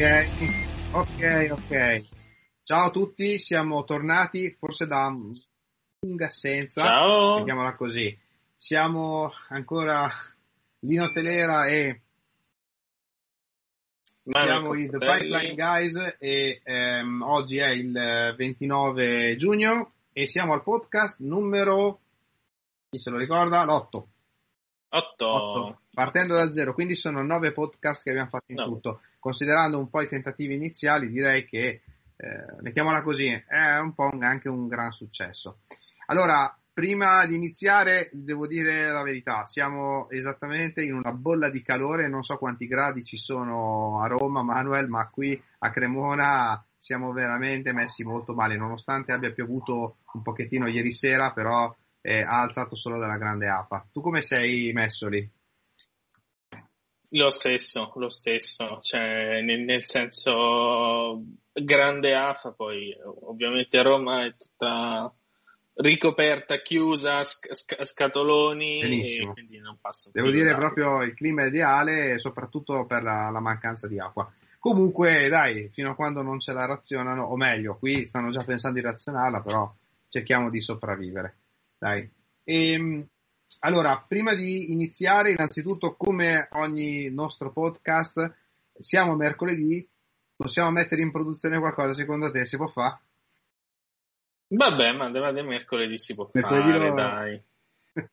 Ok, ok, ok. Ciao a tutti, siamo tornati forse da lunga assenza, Ciao. mettiamola così. Siamo ancora Lino Telera e Manu siamo i The. Pipeline Guys e ehm, oggi è il 29 giugno e siamo al podcast numero, chi se lo ricorda, l'8. Otto. Partendo da zero, quindi sono nove podcast che abbiamo fatto in No. tutto. Considerando un po' i tentativi iniziali, direi che, eh, mettiamola così, è un po' un- anche un gran successo. Allora, prima di iniziare, devo dire la verità, siamo esattamente in una bolla di calore, non so quanti gradi ci sono a Roma, Manuel, ma qui a Cremona siamo veramente messi molto male, nonostante abbia piovuto un pochettino ieri sera, però eh, ha alzato solo dalla grande afa. Tu come sei messo lì? Lo stesso, lo stesso, cioè nel, nel senso grande AFA, poi ovviamente Roma è tutta ricoperta, chiusa, sc- sc- scatoloni Benissimo. e quindi non passa Devo dire proprio il clima ideale, soprattutto per la, la mancanza di acqua. Comunque, dai, fino a quando non ce la razionano, o meglio, qui stanno già pensando di razionarla, però cerchiamo di sopravvivere. Dai. Ehm, allora, prima di iniziare, innanzitutto, come ogni nostro podcast, siamo mercoledì, possiamo mettere in produzione qualcosa, secondo te si può fare? Vabbè, ma di mercoledì si può Mercoledì fare, lo- dai.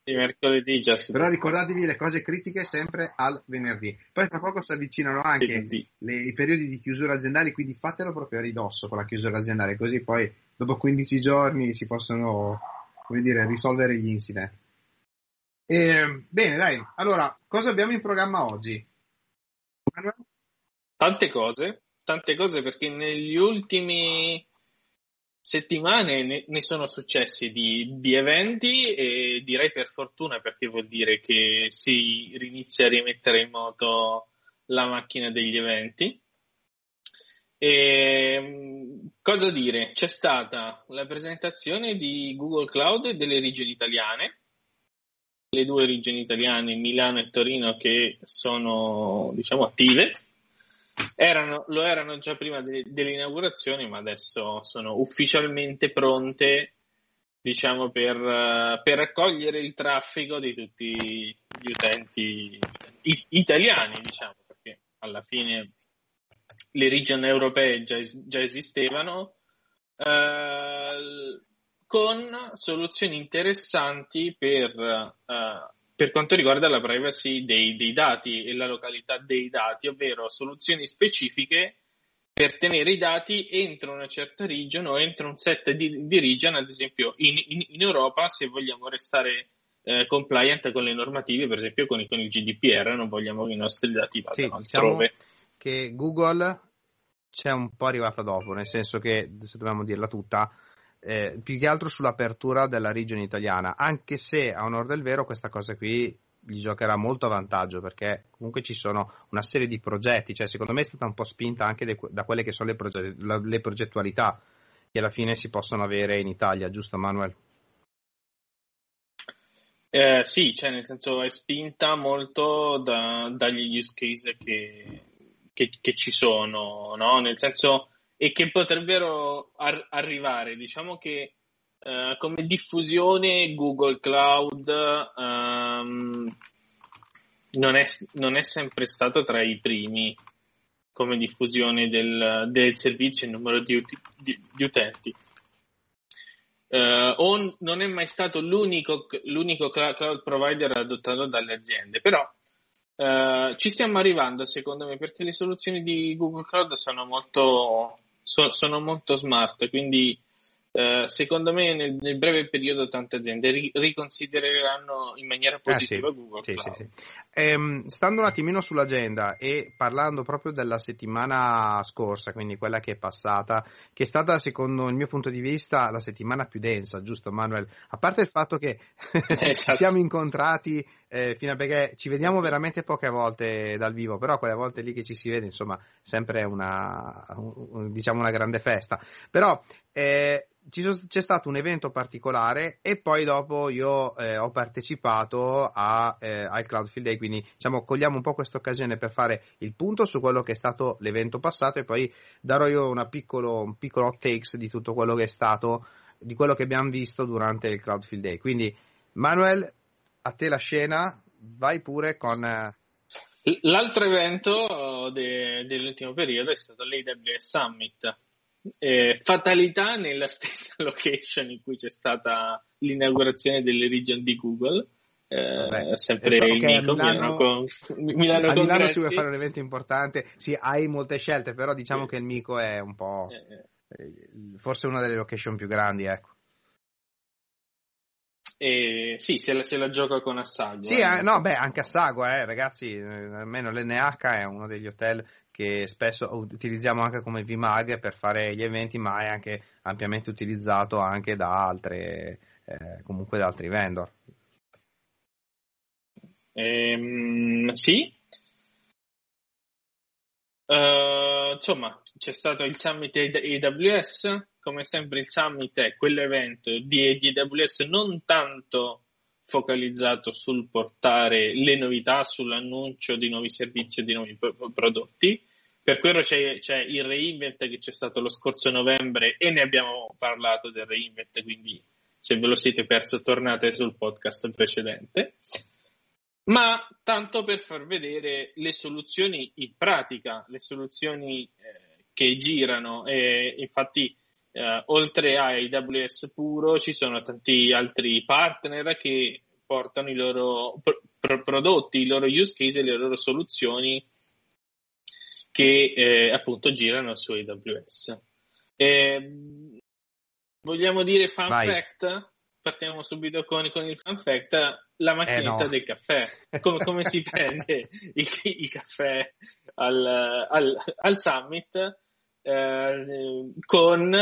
Di mercoledì già si Però ricordatevi le cose critiche sempre al venerdì. Poi tra poco si avvicinano anche le- i periodi di chiusura aziendali, quindi fatelo proprio a ridosso con la chiusura aziendale, così poi dopo 15 giorni si possono, come dire, risolvere gli incident. E, bene, dai, allora, cosa abbiamo in programma oggi? Tante cose, tante cose perché negli ultimi settimane ne, ne sono successi di, di eventi e direi per fortuna perché vuol dire che si inizia a rimettere in moto la macchina degli eventi. E, mh, cosa dire? C'è stata la presentazione di Google Cloud e delle regioni italiane, le due regioni italiane, Milano e Torino, che sono diciamo attive. Erano, lo erano già prima de- dell'inaugurazione, ma adesso sono ufficialmente pronte, diciamo, per, per accogliere il traffico di tutti gli utenti i- italiani, diciamo, perché alla fine le region europee già, già esistevano, eh, con soluzioni interessanti per, eh, per quanto riguarda la privacy dei, dei dati e la località dei dati, ovvero soluzioni specifiche per tenere i dati entro una certa region o entro un set di, di region, ad esempio in, in- in Europa, se vogliamo restare eh, compliant con le normative, per esempio con, con il GDPR, non vogliamo che i nostri dati Sì, vadano diciamo altrove. che Google c'è un po' arrivata dopo, nel senso che, se dobbiamo dirla tutta, eh, più che altro sull'apertura della regione italiana, anche se a onore del vero questa cosa qui gli giocherà molto a vantaggio perché comunque ci sono una serie di progetti, cioè secondo me è stata un po' spinta anche de- da quelle che sono le, proge- la- le progettualità che alla fine si possono avere in Italia, giusto Manuel? Eh, sì, cioè nel senso è spinta molto da- dagli use case che, che- che ci sono, no? Nel senso, e che potrebbero ar- arrivare. Diciamo che eh, come diffusione Google Cloud ehm, non, è, non è sempre stato tra i primi come diffusione del, del servizio e numero di, uti- di- di utenti. Eh, o n- non è mai stato l'unico, l'unico cl- cloud provider adottato dalle aziende, però eh, ci stiamo arrivando secondo me perché le soluzioni di Google Cloud sono molto, so- sono molto smart, quindi eh, secondo me nel, nel breve periodo tante aziende ri- riconsidereranno in maniera positiva Eh, sì. Google Sì, Cloud. sì. Ehm, stando un attimino sull'agenda e parlando proprio della settimana scorsa, quindi quella che è passata, che è stata secondo il mio punto di vista la settimana più densa, giusto Manuel? A parte il fatto che ci Esatto. siamo incontrati eh, fino a perché ci vediamo veramente poche volte dal vivo, però quelle volte lì che ci si vede, insomma, sempre una, un- diciamo una grande festa. Però eh, sono, c'è stato un evento particolare e poi dopo io eh, ho partecipato a, eh, al Cloudfield Day, quindi diciamo cogliamo un po' questa occasione per fare il punto su quello che è stato l'evento passato e poi darò io piccolo, un piccolo hot takes di tutto quello che è stato, di quello che abbiamo visto durante il Cloudfield Day. Quindi Manuel, a te la scena, vai pure con... Eh, L'altro evento de, dell'ultimo periodo è stato l'AWS Summit eh, fatalità nella stessa location in cui c'è stata l'inaugurazione delle region di Google. Eh, Vabbè, sempre il Mico, Milano, con, Milano, a Milano si vuole fare un evento importante, sì, hai molte scelte, però diciamo sì. che il Mico è un po' eh, eh. forse una delle location più grandi, ecco. E, sì, se la, se la, gioca con Assago. Sì, eh, no, beh, anche Assago, eh, ragazzi, eh, almeno l'NH è uno degli hotel che spesso utilizziamo anche come VMAG per fare gli eventi, ma è anche ampiamente utilizzato anche da altre, eh, comunque da altri vendor. Ehm, sì. Uh, insomma, c'è stato il summit AWS, come sempre il summit è quell'evento di AWS non tanto focalizzato sul portare le novità, sull'annuncio di nuovi servizi o di nuovi prodotti, per quello c'è, c'è, il reinvent che c'è stato lo scorso novembre e ne abbiamo parlato del reinvent, quindi se ve lo siete perso tornate sul podcast precedente. Ma tanto per far vedere le soluzioni in pratica, le soluzioni eh, che girano. E infatti, eh, oltre a AWS puro, ci sono tanti altri partner che portano i loro pro- prodotti, i loro use case e le loro soluzioni che eh, appunto girano su AWS. Eh, vogliamo dire fun Vai. fact? Partiamo subito con, con, il fun fact. La macchinetta eh no. del caffè. Come, come si prende il, il caffè al, al, al summit? Eh, con,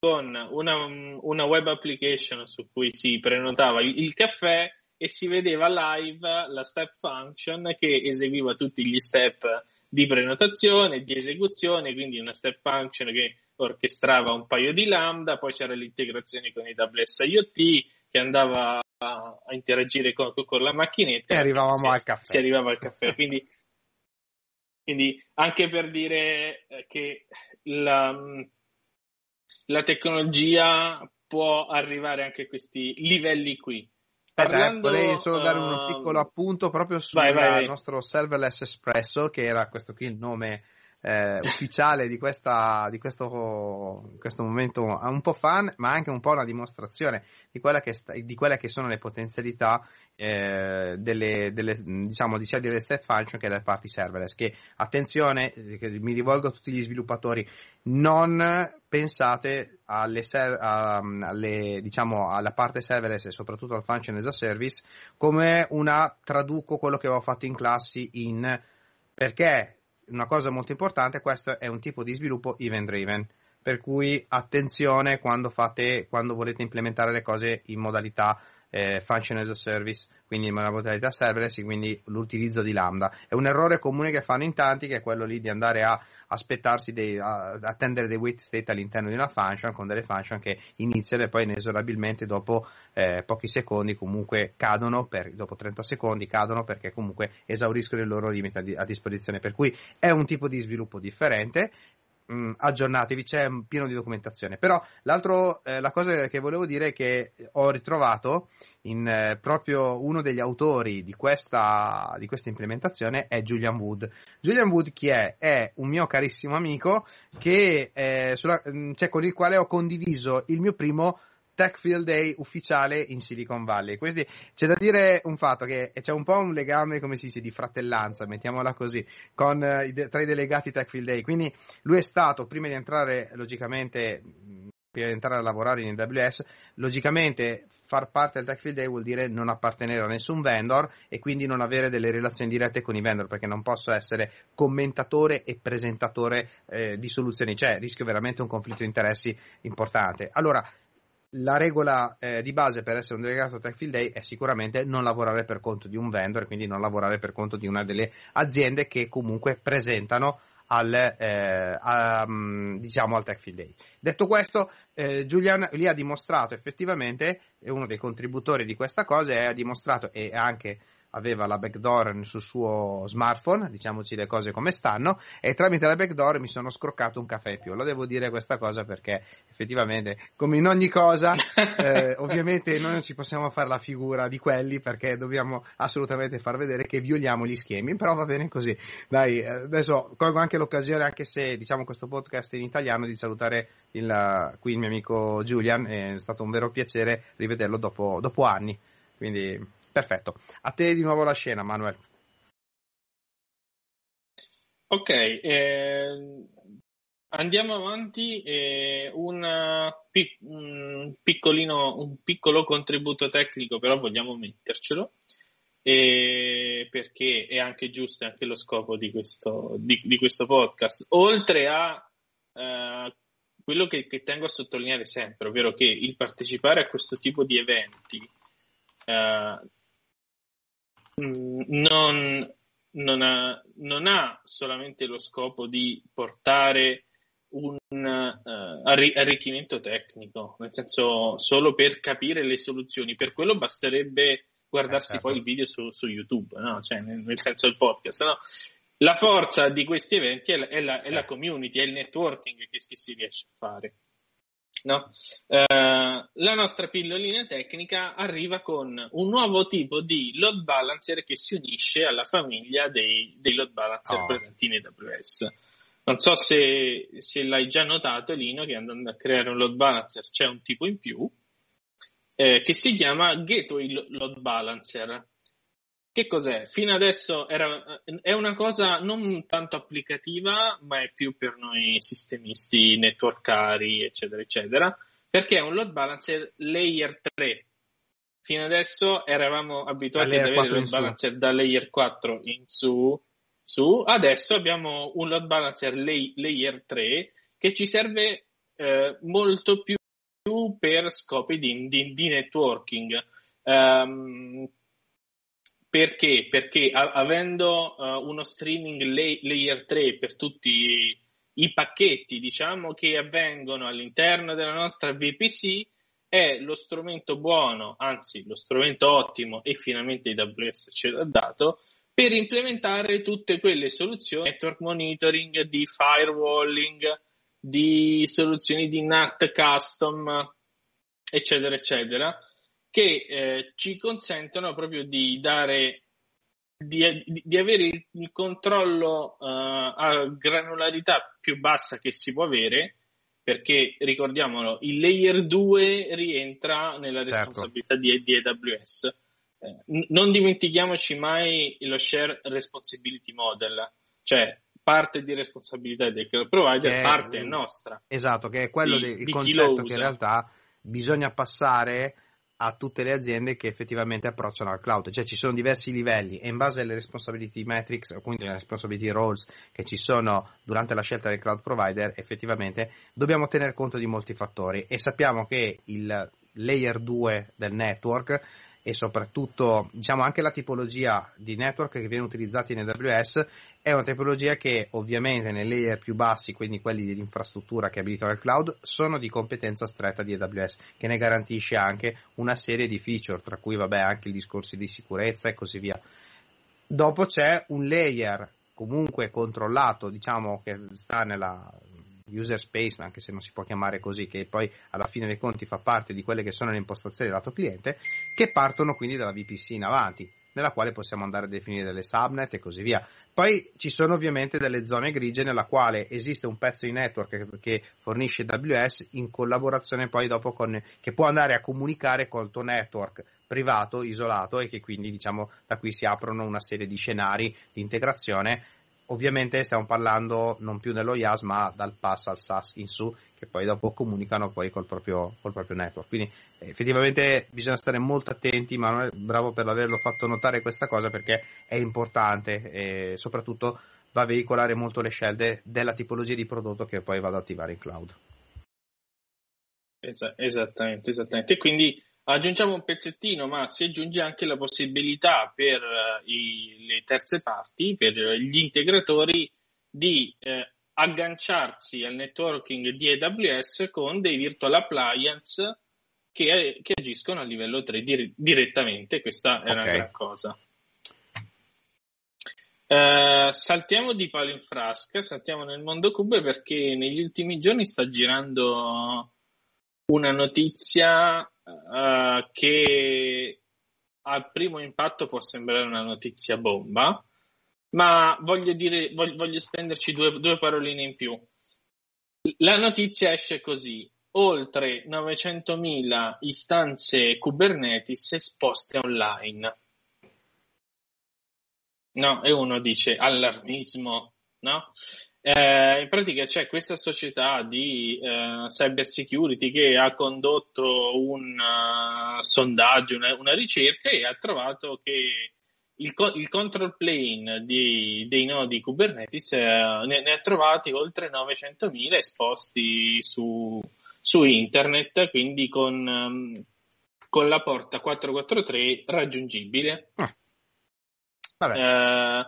con una, una, web application su cui si prenotava il, il caffè e si vedeva live la step function che eseguiva tutti gli step di prenotazione, di esecuzione, quindi una step function che orchestrava un paio di lambda, poi c'era l'integrazione con AWS IoT che andava a, a interagire con, con, la macchinetta e arrivavamo si, al caffè. Si arrivava al caffè. Quindi, quindi anche per dire eh, che la, la tecnologia può arrivare anche a questi livelli qui. Parlando, vorrei solo dare un uh, piccolo appunto proprio sul vai, vai, vai. nostro serverless espresso, che era questo qui il nome eh, ufficiale di, questa, di questo, questo, momento un po' fan, ma anche un po' una dimostrazione di, che sta, di quelle che sono le potenzialità eh, delle, delle, diciamo, sia delle step function che delle parti serverless. Che attenzione, mi rivolgo a tutti gli sviluppatori, non pensate alle, alle, diciamo, alla parte serverless e soprattutto al function as a service come una traduco quello che avevo fatto in classi in perché una cosa molto importante, questo è un tipo di sviluppo event driven, per cui attenzione quando, fate, quando volete implementare le cose in modalità eh, function as a service, quindi in modalità serverless, quindi l'utilizzo di Lambda. È un errore comune che fanno in tanti, che è quello lì di andare a aspettarsi dei, a attendere dei wait state all'interno di una function con delle function che iniziano e poi inesorabilmente dopo eh, pochi secondi comunque cadono, per, dopo 30 secondi cadono perché comunque esauriscono il loro limite a, a disposizione. Per cui è un tipo di sviluppo differente mh, mm, aggiornatevi, c'è pieno di documentazione. Però l'altro, eh, la cosa che volevo dire è che ho ritrovato in eh, proprio uno degli autori di questa, di questa implementazione è Julian Wood. Julian Wood chi è? È un mio carissimo amico che, eh, sulla, cioè, con il quale ho condiviso il mio primo Tech Field Day ufficiale in Silicon Valley. Quindi c'è da dire un fatto che c'è un po' un legame, come si dice, di fratellanza, mettiamola così, con, eh, tra i delegati Tech Field Day. Quindi lui è stato, prima di entrare logicamente, prima di entrare a lavorare in AWS, logicamente far parte del Tech Field Day vuol dire non appartenere a nessun vendor e quindi non avere delle relazioni dirette con i vendor perché non posso essere commentatore e presentatore eh, di soluzioni, cioè rischio veramente un conflitto di interessi importante. Allora, la regola eh, di base per essere un delegato Tech Field Day è sicuramente non lavorare per conto di un vendor, quindi non lavorare per conto di una delle aziende che comunque presentano al, eh, a, mm, diciamo al Tech Field Day. Detto questo, eh, Julian lì ha dimostrato effettivamente, è uno dei contributori di questa cosa, e ha dimostrato e anche aveva la backdoor sul suo smartphone, diciamoci le cose come stanno, e tramite la backdoor mi sono scroccato un caffè più. Lo devo dire questa cosa perché effettivamente, come in ogni cosa, eh, ovviamente noi non ci possiamo fare la figura di quelli perché dobbiamo assolutamente far vedere che violiamo gli schemi, però va bene così. Dai, eh, adesso colgo anche l'occasione, anche se diciamo questo podcast è in italiano, di salutare il, qui il mio amico Julian, è stato un vero piacere rivederlo dopo, dopo anni. Quindi Perfetto. A te di nuovo la scena, Manuel. Ok, eh, andiamo avanti. Eh, una, un, piccolino, un piccolo contributo tecnico, però vogliamo mettercelo. Eh, perché è anche giusto, è anche lo scopo di questo, di, di questo podcast. Oltre a eh, quello che, che, tengo a sottolineare sempre, ovvero che il partecipare a questo tipo di eventi eh, non, non, ha, non, ha, solamente lo scopo di portare un uh, arricchimento tecnico, nel senso solo per capire le soluzioni, per quello basterebbe guardarsi eh, certo. poi il video su, su YouTube, no? cioè, nel, nel, senso del podcast. No? La forza di questi eventi è la, è la, è la certo. community, è il networking che, che si riesce a fare. No? Uh, la nostra pillolina tecnica arriva con un nuovo tipo di load balancer che si unisce alla famiglia dei, dei load balancer oh. presenti in AWS. Non so se, se, l'hai già notato, Lino, che andando a creare un load balancer c'è un tipo in più eh, che si chiama Gateway Load Balancer. Che cos'è? Fino adesso era, è una cosa non tanto applicativa, ma è più per noi sistemisti, networkari, eccetera, eccetera, perché è un load balancer layer 3. Fino adesso eravamo abituati ad avere load balancer da layer 4 in su, su, adesso abbiamo un load balancer lay, layer 3 che ci serve eh, molto più per scopi di, di, di networking. Um, perché? Perché avendo uh, uno streaming lay- layer 3 per tutti i pacchetti, diciamo, che avvengono all'interno della nostra VPC, è lo strumento buono, anzi lo strumento ottimo e finalmente AWS ce l'ha dato, per implementare tutte quelle soluzioni, network monitoring, di firewalling, di soluzioni di NAT custom, eccetera, eccetera, che eh, ci consentono proprio di dare di, di, avere il, controllo uh, a granularità più bassa che si può avere perché ricordiamolo il layer 2 rientra nella certo. responsabilità certo. di, di, AWS eh, non dimentichiamoci mai lo share responsibility model cioè parte di responsabilità del cloud provider che parte è nostra esatto che è quello del di concetto che in realtà bisogna passare a tutte le aziende che effettivamente approcciano al cloud, cioè ci sono diversi livelli e in base alle responsibility metrics, quindi alle responsibility roles che ci sono durante la scelta del cloud provider, effettivamente dobbiamo tener conto di molti fattori e sappiamo che il layer 2 del network e soprattutto diciamo anche la tipologia di network che viene utilizzata in AWS è una tipologia che ovviamente nei layer più bassi, quindi quelli dell'infrastruttura che abilitano il cloud, sono di competenza stretta di AWS, che ne garantisce anche una serie di feature, tra cui vabbè anche i discorsi di sicurezza e così via. Dopo c'è un layer comunque controllato, diciamo che sta nella user space, anche se non si può chiamare così, che poi alla fine dei conti fa parte di quelle che sono le impostazioni del lato cliente, che partono quindi dalla VPC in avanti, nella quale possiamo andare a definire delle subnet e così via. Poi ci sono ovviamente delle zone grigie nella quale esiste un pezzo di network che, fornisce AWS in collaborazione poi dopo con, che può andare a comunicare col tuo network privato, isolato e che quindi diciamo da qui si aprono una serie di scenari di integrazione ovviamente stiamo parlando non più dello IaaS ma dal pass al SaaS in su che poi dopo comunicano poi col proprio, col proprio network. Quindi eh, effettivamente bisogna stare molto attenti Manuel bravo per averlo fatto notare questa cosa perché è importante e soprattutto va a veicolare molto le scelte della tipologia di prodotto che poi vado ad attivare in cloud. Esattamente esattamente. E quindi Aggiungiamo un pezzettino, ma si aggiunge anche la possibilità per uh, i, le terze parti, per gli integratori, di eh, agganciarsi al networking di AWS con dei virtual appliance che, che agiscono a livello 3 dir- direttamente. Questa è okay. una gran cosa. Uh, saltiamo di palo in frasca, saltiamo nel mondo Cube perché negli ultimi giorni sta girando una notizia uh, che al primo impatto può sembrare una notizia bomba, ma voglio, dire, voglio, voglio spenderci due, due paroline in più. La notizia esce così, oltre 900.000 istanze Kubernetes esposte online. No, e uno dice allarmismo, no? Eh, in pratica c'è questa società di eh, cyber security che ha condotto un uh, sondaggio, una, una, ricerca e ha trovato che il, il control plane di, dei nodi Kubernetes eh, ne, ne, ha trovati oltre 900.000 esposti su, su internet, quindi con, um, con la porta 443 raggiungibile. Ah. Eh,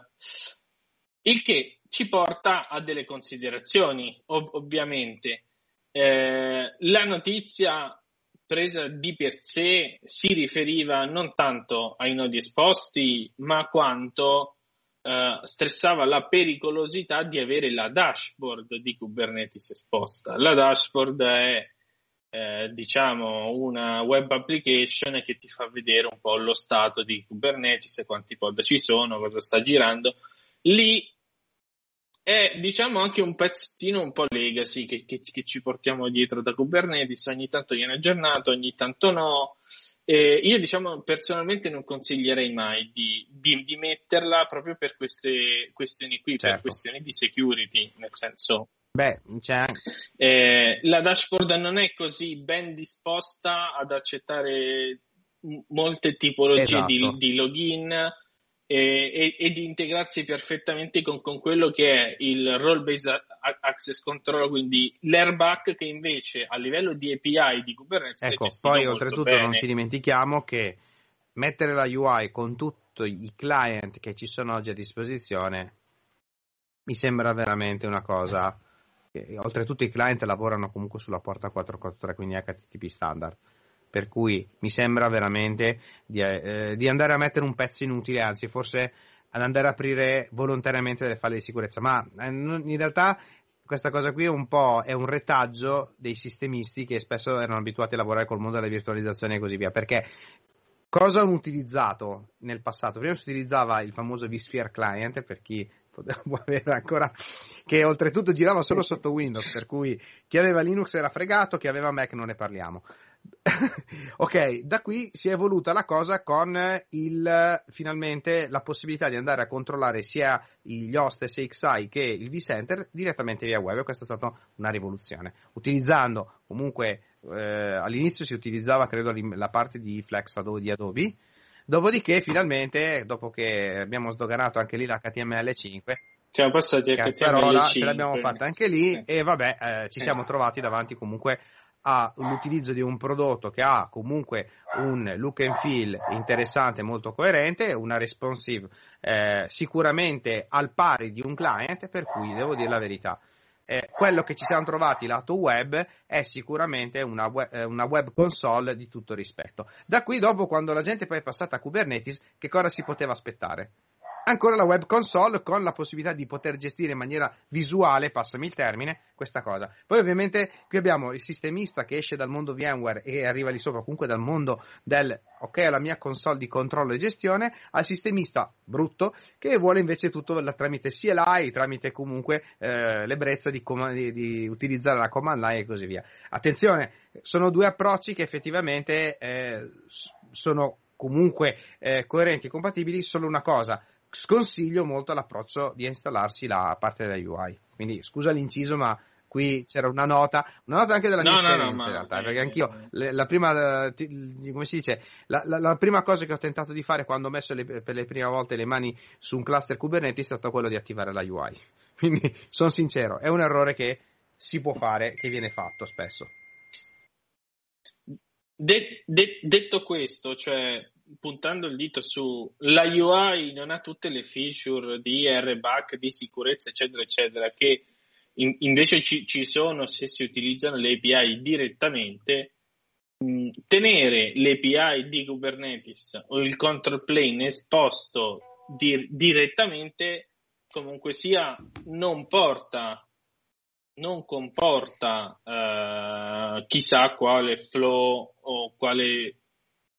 il che ci porta a delle considerazioni, ov- ovviamente. Eh, la notizia presa di per sé si riferiva non tanto ai nodi esposti, ma quanto eh, stressava la pericolosità di avere la dashboard di Kubernetes esposta. La dashboard è eh, diciamo una web application che ti fa vedere un po' lo stato di Kubernetes, quanti pod ci sono, cosa sta girando. Lì è diciamo anche un pezzettino un po' legacy che, che, che ci portiamo dietro da Kubernetes, ogni tanto viene aggiornato, ogni tanto no. E io diciamo personalmente non consiglierei mai di, di, di metterla proprio per queste questioni qui, certo. per questioni di security, nel senso Beh, c'è... Eh, la dashboard non è così ben disposta ad accettare molte tipologie esatto. di, di, login e, e, e, di integrarsi perfettamente con, con, quello che è il role-based access control, quindi l'airbag che invece a livello di API di Kubernetes ecco, poi oltretutto bene. non ci dimentichiamo che mettere la UI con tutti i client che ci sono oggi a disposizione mi sembra veramente una cosa oltretutto i client lavorano comunque sulla porta 443, quindi HTTP standard. Per cui mi sembra veramente di, eh, di andare a mettere un pezzo inutile, anzi forse ad andare a aprire volontariamente delle falle di sicurezza. Ma eh, in realtà questa cosa qui è un po' è un retaggio dei sistemisti che spesso erano abituati a lavorare col mondo della virtualizzazione e così via. Perché cosa hanno utilizzato nel passato? Prima si utilizzava il famoso vSphere client per chi potevamo avere ancora che oltretutto girava solo sotto Windows, per cui chi aveva Linux era fregato, chi aveva Mac non ne parliamo. ok, da qui si è evoluta la cosa con il, finalmente la possibilità di andare a controllare sia gli host SXI che il vCenter direttamente via web. Questa è stata una rivoluzione. Utilizzando comunque eh, all'inizio si utilizzava credo la parte di Flex di Adobe Dopodiché, finalmente, dopo che abbiamo sdoganato anche lì l'HTML5, siamo passati a HTML5. Ce l'abbiamo fatta anche lì e vabbè, eh, ci siamo trovati davanti comunque all'utilizzo di un prodotto che ha comunque un look and feel interessante, molto coerente, una responsive eh, sicuramente al pari di un client, per cui devo dire la verità eh, quello che ci siamo trovati lato web è sicuramente una web, eh, una web, console di tutto rispetto. Da qui dopo, quando la gente poi è passata a Kubernetes, che cosa si poteva aspettare? Ancora la web console con la possibilità di poter gestire in maniera visuale, passami il termine, questa cosa. Poi ovviamente qui abbiamo il sistemista che esce dal mondo VMware e arriva lì sopra, comunque dal mondo del ok, la mia console di controllo e gestione, al sistemista brutto che vuole invece tutto tramite CLI, tramite comunque eh, l'ebbrezza di, com- di, di, utilizzare la command line e così via. Attenzione, sono due approcci che effettivamente eh, sono comunque eh, coerenti e compatibili, solo una cosa sconsiglio molto l'approccio di installarsi la parte della UI. Quindi scusa l'inciso, ma qui c'era una nota, una nota anche della mia no, esperienza no, no, in realtà, perché anch'io la prima, come si dice, la, la, la, prima cosa che ho tentato di fare quando ho messo le, per le prime volte le mani su un cluster Kubernetes è stato quello di attivare la UI. Quindi sono sincero, è un errore che si può fare, che viene fatto spesso. De, de, detto questo, cioè puntando il dito su la UI non ha tutte le feature di RBAC, di sicurezza, eccetera, eccetera, che in, invece ci, ci, sono se si utilizzano le API direttamente. Mh, tenere le API di Kubernetes o il control plane esposto di, direttamente comunque sia non porta non comporta uh, chissà quale flow o quale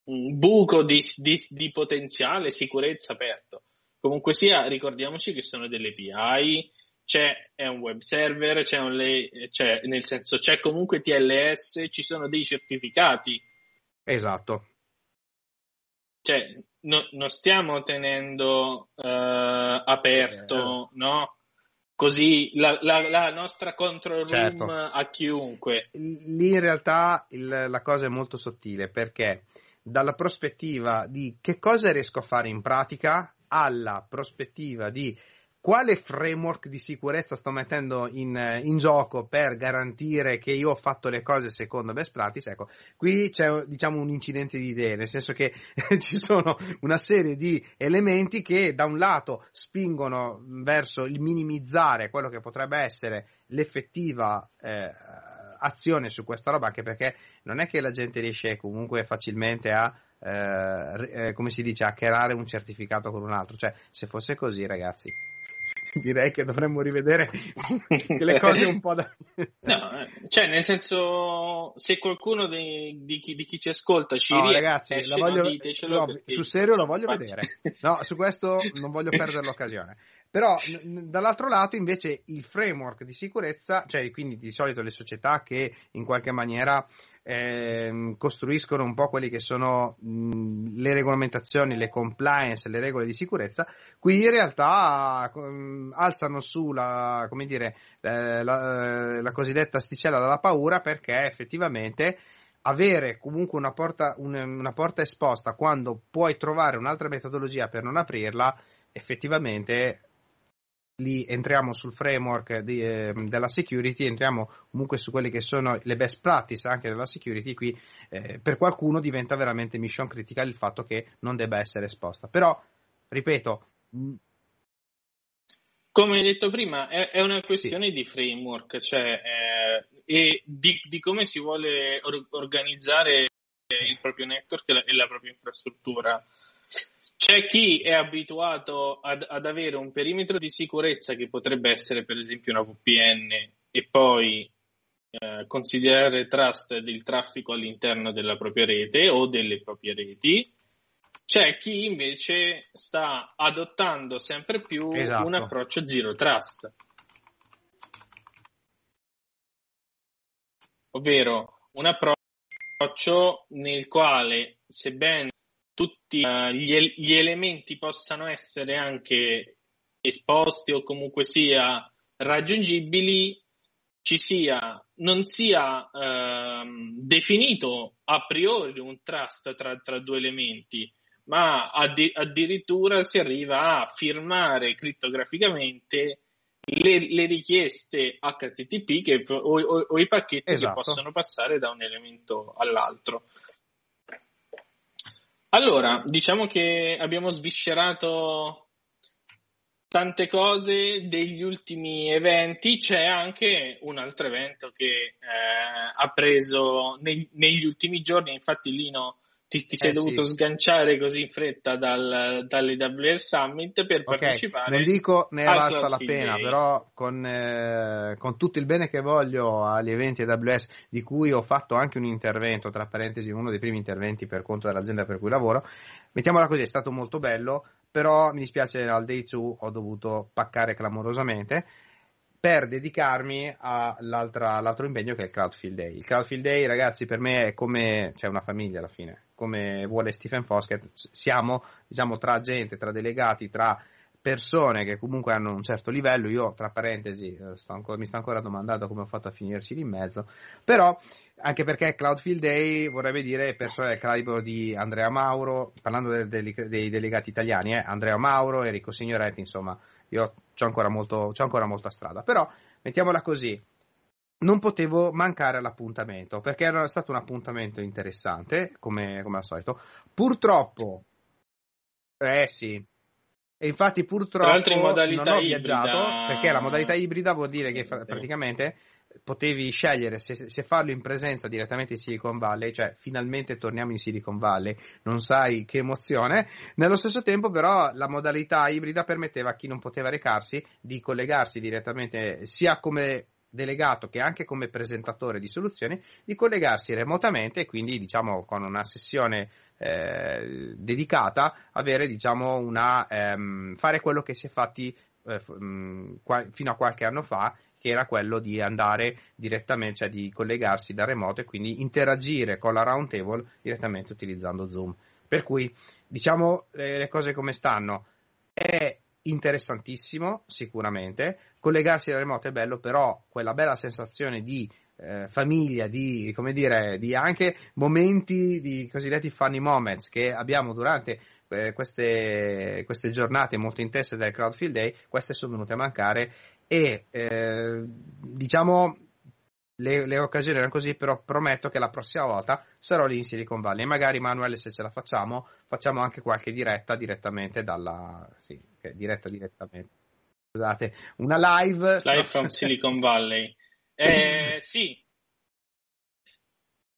un buco di, di, di, potenziale sicurezza aperto. Comunque sia, ricordiamoci che sono delle API, c'è un web server, c'è un c'è, nel senso c'è comunque TLS, ci sono dei certificati. Esatto. Cioè, no, non stiamo tenendo uh, aperto, eh. no? così la, la, la, nostra control room certo. a chiunque. Lì in realtà il, la cosa è molto sottile perché dalla prospettiva di che cosa riesco a fare in pratica alla prospettiva di quale framework di sicurezza sto mettendo in, in, gioco per garantire che io ho fatto le cose secondo best practice? Ecco, qui c'è diciamo un incidente di idee, nel senso che ci sono una serie di elementi che da un lato spingono verso il minimizzare quello che potrebbe essere l'effettiva eh, azione su questa roba, anche perché non è che la gente riesce comunque facilmente a eh, eh come si dice, a creare un certificato con un altro. Cioè, se fosse così, ragazzi, direi che dovremmo rivedere le cose un po' da... no, eh, cioè nel senso se qualcuno di, di, chi, di chi, ci ascolta ci no, ragazzi, la voglio, no, su serio lo voglio vedere. No, su questo non voglio perdere l'occasione però n- dall'altro lato invece il framework di sicurezza, cioè quindi di solito le società che in qualche maniera eh, costruiscono un po' quelle che sono mh, le regolamentazioni, le compliance, le regole di sicurezza, qui in realtà mh, alzano su la, dire, eh, la, la cosiddetta asticella dalla paura perché effettivamente avere comunque una porta, un, una porta esposta quando puoi trovare un'altra metodologia per non aprirla, effettivamente lì entriamo sul framework di, eh, della security, entriamo comunque su quelle che sono le best practice anche della security, qui eh, per qualcuno diventa veramente mission critical il fatto che non debba essere esposta. Però, ripeto, come hai detto prima, è, è una questione sì. di framework, cioè eh, e di, di, come si vuole or- organizzare il proprio network e la, e la propria infrastruttura. C'è chi è abituato ad, ad, avere un perimetro di sicurezza che potrebbe essere per esempio una VPN e poi eh, considerare trust del traffico all'interno della propria rete o delle proprie reti. C'è chi invece sta adottando sempre più esatto. un approccio zero trust. Ovvero un approccio nel quale, sebbene tutti uh, gli, gli, elementi possano essere anche esposti o comunque sia raggiungibili, ci sia, non sia uh, definito a priori un trust tra, tra due elementi, ma addi- addirittura si arriva a firmare crittograficamente le, le richieste HTTP che, o, o, o, i pacchetti esatto. che possono passare da un elemento all'altro. Allora, diciamo che abbiamo sviscerato tante cose degli ultimi eventi, c'è anche un altro evento che eh, ha preso nei, negli ultimi giorni, infatti Lino ti, ti sei eh, dovuto sì. sganciare così in fretta dal, dall'AWS Summit per okay. partecipare. Non dico ne è valsa la pena, Day. però con, eh, con, tutto il bene che voglio agli eventi AWS, di cui ho fatto anche un intervento, tra parentesi, uno dei primi interventi per conto dell'azienda per cui lavoro, mettiamola così, è stato molto bello, però mi dispiace al day 2 ho dovuto paccare clamorosamente per dedicarmi all'altro impegno che è il Crowdfield Day. Il Crowdfield Day, ragazzi, per me è come cioè una famiglia alla fine, come vuole Stephen Foskett. Siamo, diciamo, tra gente, tra delegati, tra persone che comunque hanno un certo livello. Io, tra parentesi, eh, sto ancora, mi sto ancora domandando come ho fatto a finirci lì in mezzo. Però, anche perché Cloudfield Day vorrebbe dire persone del calibro di Andrea Mauro, parlando dei, dei, dei delegati italiani, eh, Andrea Mauro, Enrico Signoretti, insomma io ho ancora, molto, ho ancora molta strada. Però, mettiamola così, non potevo mancare all'appuntamento perché era stato un appuntamento interessante, come, come al solito. Purtroppo, eh sì, e infatti purtroppo non ho viaggiato ibrida... perché la modalità ibrida vuol dire che praticamente potevi scegliere se, se, farlo in presenza direttamente in Silicon Valley, cioè finalmente torniamo in Silicon Valley, non sai che emozione. Nello stesso tempo, però, la modalità ibrida permetteva a chi non poteva recarsi di collegarsi direttamente sia come delegato che anche come presentatore di soluzioni di collegarsi remotamente e quindi diciamo con una sessione eh, dedicata avere diciamo una ehm, fare quello che si è fatti eh, fino a qualche anno fa era quello di andare direttamente, cioè di collegarsi da remoto e quindi interagire con la roundtable direttamente utilizzando Zoom. Per cui diciamo le, le cose come stanno. È interessantissimo, sicuramente. Collegarsi da remoto è bello, però quella bella sensazione di eh, famiglia, di, come dire, di anche momenti di cosiddetti funny moments che abbiamo durante eh, queste, queste, giornate molto intense del Crowdfield Day, queste sono venute a mancare e eh, diciamo le, le, occasioni erano così, però prometto che la prossima volta sarò lì in Silicon Valley. E magari, Manuel, se ce la facciamo, facciamo anche qualche diretta direttamente dalla. Sì, diretta direttamente. Scusate, una live. Live from Silicon Valley. Eh, sì.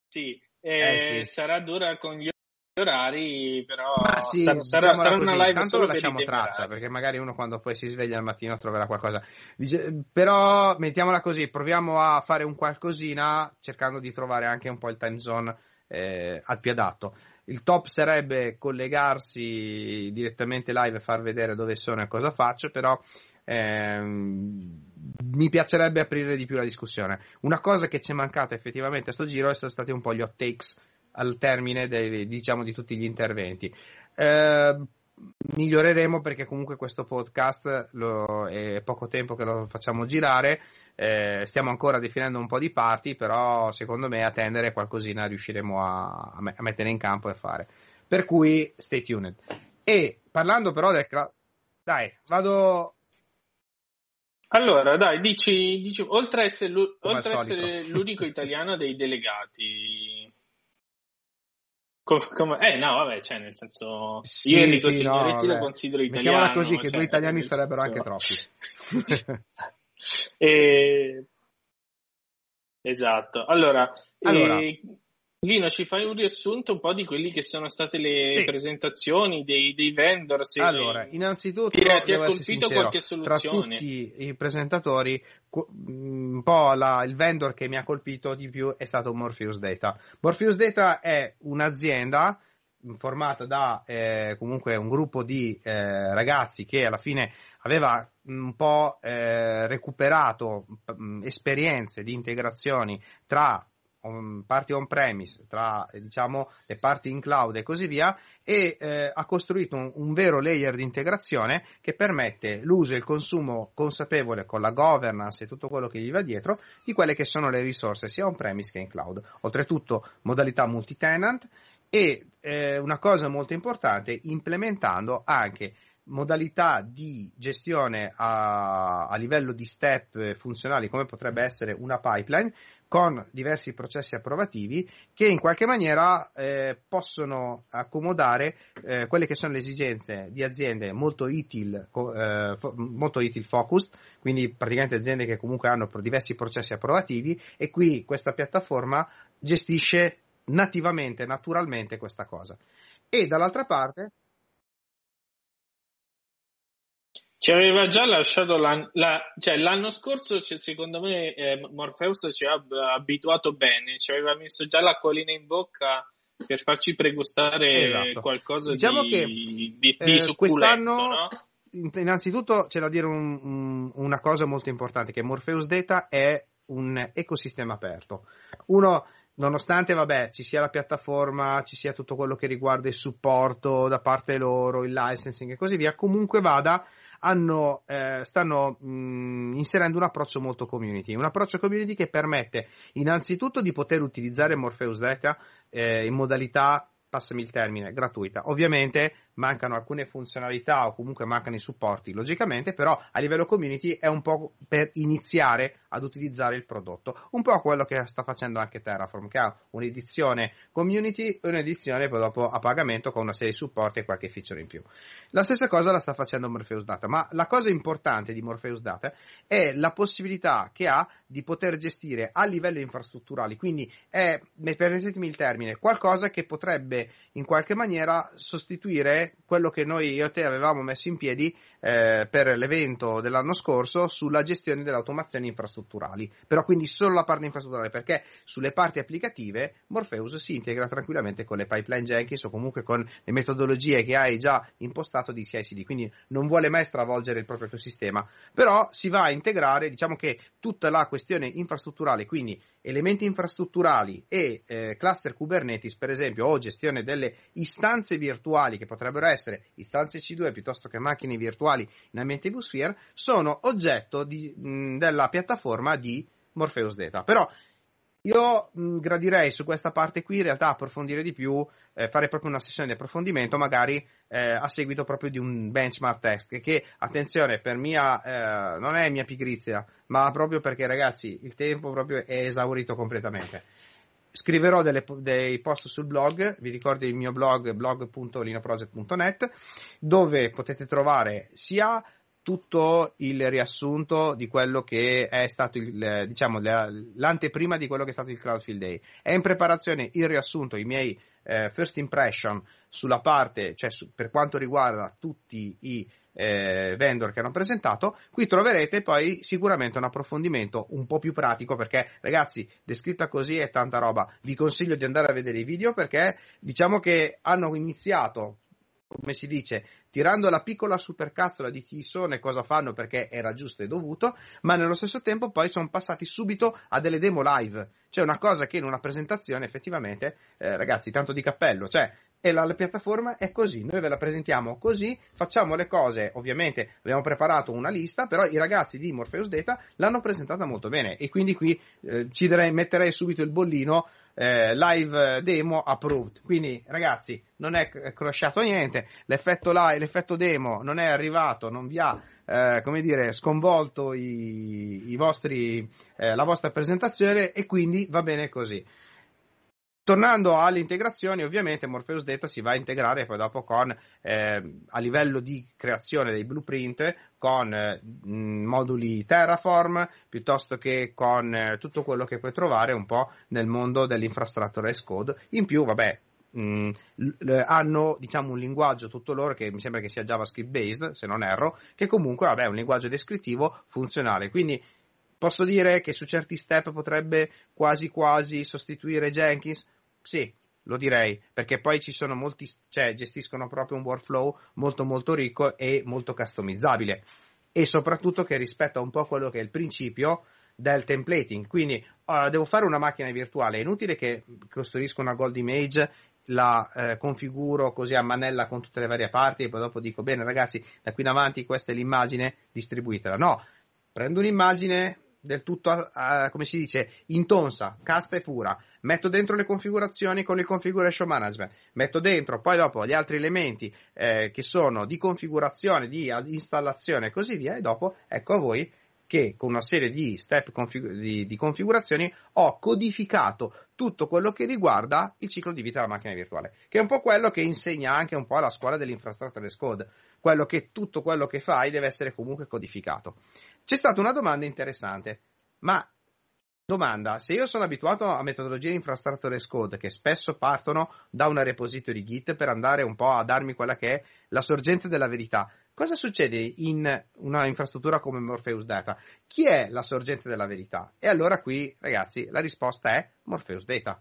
Sì, eh, eh, sì. sarà dura con gli orari, però sì, sarà, sarà, sarà una live Tanto lo lasciamo traccia, perché magari uno quando poi si sveglia al mattino troverà qualcosa. Dice, però mettiamola così, proviamo a fare un qualcosina cercando di trovare anche un po' il time zone eh, al più adatto. Il top sarebbe collegarsi direttamente live e far vedere dove sono e cosa faccio, però ehm, mi piacerebbe aprire di più la discussione. Una cosa che ci è mancata effettivamente a sto giro sono stati un po' gli hot takes al termine dei, diciamo, di tutti gli interventi. Eh, miglioreremo perché comunque questo podcast lo, è poco tempo che lo facciamo girare, eh, stiamo ancora definendo un po' di parti, però secondo me a tendere qualcosina riusciremo a, a mettere in campo e fare. Per cui stay tuned. E parlando però del... Dai, vado... Allora, dai, dici, dici oltre a essere, oltre essere l'unico italiano dei delegati, come, eh no, vabbè, cioè nel senso sì, io Enrico sì, Signoretti no, lo considero italiano. Mettiamola così, che cioè, due italiani sarebbero anche troppi. e... Esatto. Allora, allora. Eh, Lino, ci fai un riassunto un po' di quelli che sono state le sì. presentazioni dei, dei vendor? Allora, innanzitutto ti, ti ha colpito sincero, qualche soluzione? Tra tutti i presentatori, un po' la, il vendor che mi ha colpito di più è stato Morpheus Data. Morpheus Data è un'azienda formata da eh, comunque un gruppo di eh, ragazzi che alla fine aveva un po' eh, recuperato mh, esperienze di integrazioni tra parti on-premise, tra diciamo, le parti in cloud e così via, e eh, ha costruito un, un, vero layer di integrazione che permette l'uso e il consumo consapevole con la governance e tutto quello che gli va dietro di quelle che sono le risorse sia on-premise che in cloud. Oltretutto modalità multi-tenant e eh, una cosa molto importante, implementando anche modalità di gestione a, a, livello di step funzionali come potrebbe essere una pipeline con diversi processi approvativi che in qualche maniera eh, possono accomodare eh, quelle che sono le esigenze di aziende molto ITIL, eh, molto ITIL focused, quindi praticamente aziende che comunque hanno diversi processi approvativi e qui questa piattaforma gestisce nativamente, naturalmente questa cosa. E dall'altra parte Ci aveva già lasciato la, la, cioè, l'anno scorso, cioè, secondo me, eh, Morpheus ci ha abituato bene, ci aveva messo già l'acquolina in bocca per farci pregustare esatto. qualcosa diciamo di, che, di, di, eh, quest'anno, no? innanzitutto c'è da dire un, un, una cosa molto importante, che Morpheus Data è un ecosistema aperto. Uno, nonostante vabbè, ci sia la piattaforma, ci sia tutto quello che riguarda il supporto da parte loro, il licensing e così via, comunque vada, hanno, eh, stanno mh, inserendo un approccio molto community, un approccio community che permette innanzitutto di poter utilizzare Morpheus Data eh, in modalità passami il termine, gratuita. Ovviamente mancano alcune funzionalità o comunque mancano i supporti, logicamente, però a livello community è un po' per iniziare ad utilizzare il prodotto, un po' quello che sta facendo anche Terraform, che ha un'edizione community e un'edizione poi dopo a pagamento con una serie di supporti e qualche feature in più. La stessa cosa la sta facendo Morpheus Data, ma la cosa importante di Morpheus Data è la possibilità che ha di poter gestire a livello infrastrutturale, quindi è, permettetemi il termine, qualcosa che potrebbe in qualche maniera sostituire quello che noi io e te avevamo messo in piedi eh, per l'evento dell'anno scorso sulla gestione delle automazioni infrastrutturali, però quindi solo la parte infrastrutturale, perché sulle parti applicative Morpheus si integra tranquillamente con le pipeline Jenkins o comunque con le metodologie che hai già impostato di CI/CD, quindi non vuole mai stravolgere il proprio ecosistema, però si va a integrare, diciamo che tutta la questione infrastrutturale, quindi elementi infrastrutturali e eh, cluster Kubernetes, per esempio, o gestione delle istanze virtuali che potrebbero essere istanze C2 piuttosto che macchine virtuali in ambiente vSphere, sono oggetto di, della piattaforma di Morpheus Data. Però io gradirei su questa parte qui in realtà approfondire di più, eh, fare proprio una sessione di approfondimento, magari eh, a seguito proprio di un benchmark test, che, che attenzione, per mia, eh, non è mia pigrizia, ma proprio perché ragazzi il tempo proprio è esaurito completamente. Scriverò delle, dei post sul blog, vi ricordo il mio blog blog.linoproject.net, dove potete trovare sia tutto il riassunto di quello che è stato il, diciamo, l'anteprima di quello che è stato il Cloudfield Day. È in preparazione il riassunto, i miei eh, first impression sulla parte, cioè su, per quanto riguarda tutti i eh, vendor che hanno presentato. Qui troverete poi sicuramente un approfondimento un po' più pratico perché ragazzi, descritta così è tanta roba. Vi consiglio di andare a vedere i video perché diciamo che hanno iniziato come si dice, tirando la piccola supercazzola di chi sono e cosa fanno perché era giusto e dovuto, ma nello stesso tempo poi sono passati subito a delle demo live. Cioè una cosa che in una presentazione effettivamente, eh, ragazzi, tanto di cappello, cioè e la, la, piattaforma è così, noi ve la presentiamo così, facciamo le cose, ovviamente abbiamo preparato una lista, però i ragazzi di Morpheus Data l'hanno presentata molto bene e quindi qui eh, ci direi, metterei subito il bollino eh, live demo approved. Quindi ragazzi, non è crashato niente, l'effetto live, l'effetto demo non è arrivato, non vi ha eh, come dire, sconvolto i, i vostri, eh, la vostra presentazione e quindi va bene così. Tornando alle integrazioni, ovviamente Morpheus Data si va a integrare poi dopo con, eh, a livello di creazione dei blueprint, con eh, moduli Terraform, piuttosto che con eh, tutto quello che puoi trovare un po' nel mondo dell'infrastructure as code. In più, vabbè, mh, l- hanno diciamo un linguaggio tutto loro che mi sembra che sia JavaScript based, se non erro, che comunque vabbè, è un linguaggio descrittivo funzionale. Quindi posso dire che su certi step potrebbe quasi quasi sostituire Jenkins sì, lo direi, perché poi ci sono molti, cioè gestiscono proprio un workflow molto molto ricco e molto customizzabile e soprattutto che rispetta un po' quello che è il principio del templating. Quindi uh, devo fare una macchina virtuale, è inutile che costruisco una gold image, la eh, configuro così a manella con tutte le varie parti e poi dopo dico bene ragazzi, da qui in avanti questa è l'immagine, distribuitela. No, prendo un'immagine del tutto, uh, come si dice, intonsa, casta e pura. Metto dentro le configurazioni con il configuration management, metto dentro poi dopo gli altri elementi eh, che sono di configurazione, di installazione e così via, e dopo ecco a voi che con una serie di step config- di, di, configurazioni ho codificato tutto quello che riguarda il ciclo di vita della macchina virtuale, che è un po' quello che insegna anche un po' alla scuola dell'infrastructure as code, quello che tutto quello che fai deve essere comunque codificato. C'è stata una domanda interessante, ma domanda, se io sono abituato a metodologie di infrastructure as code che spesso partono da una repository Git per andare un po' a darmi quella che è la sorgente della verità, cosa succede in una infrastruttura come Morpheus Data? Chi è la sorgente della verità? E allora qui, ragazzi, la risposta è Morpheus Data,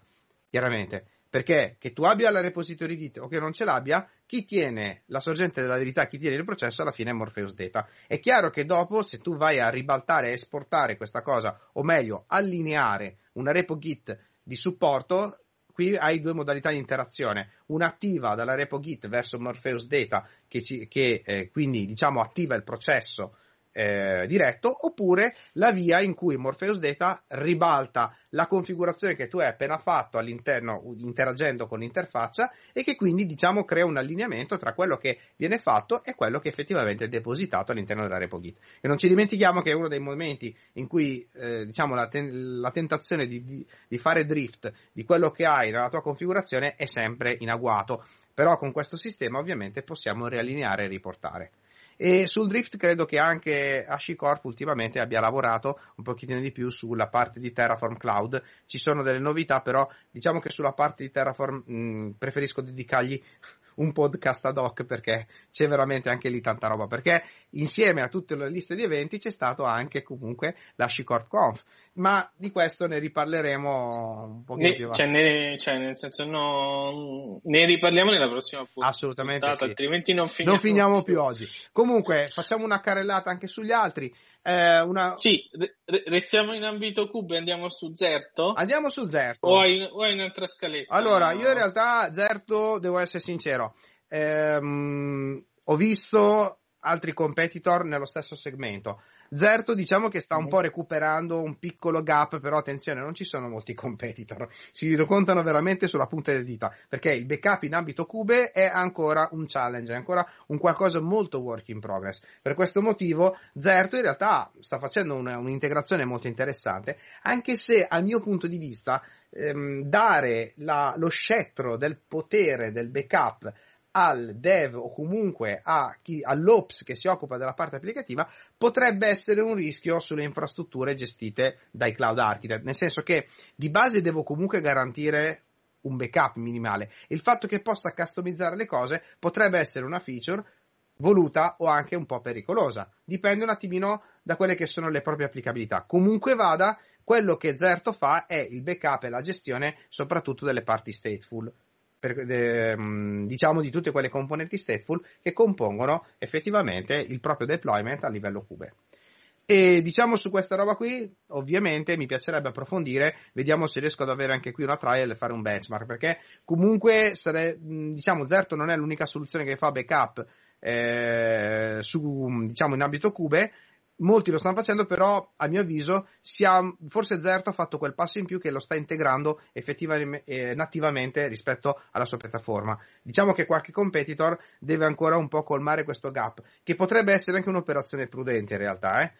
chiaramente. Perché che tu abbia la repository Git o che non ce l'abbia, chi tiene la sorgente della verità, chi tiene il processo, alla fine è Morpheus Data. È chiaro che dopo, se tu vai a ribaltare e esportare questa cosa, o meglio, allineare una repo Git di supporto, qui hai due modalità di interazione, una attiva dalla repo Git verso Morpheus Data, che, ci, che eh, quindi diciamo attiva il processo eh, diretto, oppure la via in cui Morpheus Data ribalta la configurazione che tu hai appena fatto all'interno, interagendo con l'interfaccia, e che quindi diciamo crea un allineamento tra quello che viene fatto e quello che effettivamente è depositato all'interno della RepoGit. E non ci dimentichiamo che è uno dei momenti in cui eh, diciamo la, ten- la, tentazione di, di, di fare drift di quello che hai nella tua configurazione è sempre in agguato. Però con questo sistema ovviamente possiamo riallineare e riportare. E sul Drift credo che anche HashiCorp ultimamente abbia lavorato un pochettino di più sulla parte di Terraform Cloud. Ci sono delle novità, però diciamo che sulla parte di Terraform mh, preferisco dedicargli un podcast ad hoc perché c'è veramente anche lì tanta roba. Perché insieme a tutte le liste di eventi c'è stato anche comunque l'HashiCorp Conf. Ma di questo ne riparleremo un po' più avanti. Cioè, ne, cioè, nel senso, no, ne riparliamo nella prossima puntata. Assolutamente. Sì. Altrimenti non finiamo, non finiamo più oggi. Comunque, facciamo una carrellata anche sugli altri. Eh, una... Sì, re- restiamo in ambito Cube e andiamo su Zerto? Andiamo su Zerto. O hai, o hai un'altra scaletta? Allora, no? io in realtà Zerto, devo essere sincero, ehm, ho visto altri competitor nello stesso segmento. Zerto diciamo che sta un po' recuperando un piccolo gap, però attenzione, non ci sono molti competitor, si contano veramente sulla punta delle dita, perché il backup in ambito Cube è ancora un challenge, è ancora un qualcosa molto work in progress. Per questo motivo Zerto in realtà sta facendo una, un'integrazione molto interessante, anche se al mio punto di vista ehm, dare la, lo scettro del potere del backup al dev o comunque chi, all'ops che si occupa della parte applicativa potrebbe essere un rischio sulle infrastrutture gestite dai cloud architect, nel senso che di base devo comunque garantire un backup minimale. Il fatto che possa customizzare le cose potrebbe essere una feature voluta o anche un po' pericolosa. Dipende un attimino da quelle che sono le proprie applicabilità. Comunque vada, quello che Zerto fa è il backup e la gestione soprattutto delle parti stateful per, de, mm, diciamo di tutte quelle componenti stateful che compongono effettivamente il proprio deployment a livello Cube. E diciamo su questa roba qui, ovviamente mi piacerebbe approfondire, vediamo se riesco ad avere anche qui una trial e fare un benchmark, perché comunque sare, mm, diciamo Zerto non è l'unica soluzione che fa backup eh, su, diciamo in ambito Cube, molti lo stanno facendo, però a mio avviso ha, forse Zerto ha fatto quel passo in più che lo sta integrando effettivamente eh, nativamente rispetto alla sua piattaforma. Diciamo che qualche competitor deve ancora un po' colmare questo gap, che potrebbe essere anche un'operazione prudente in realtà, eh?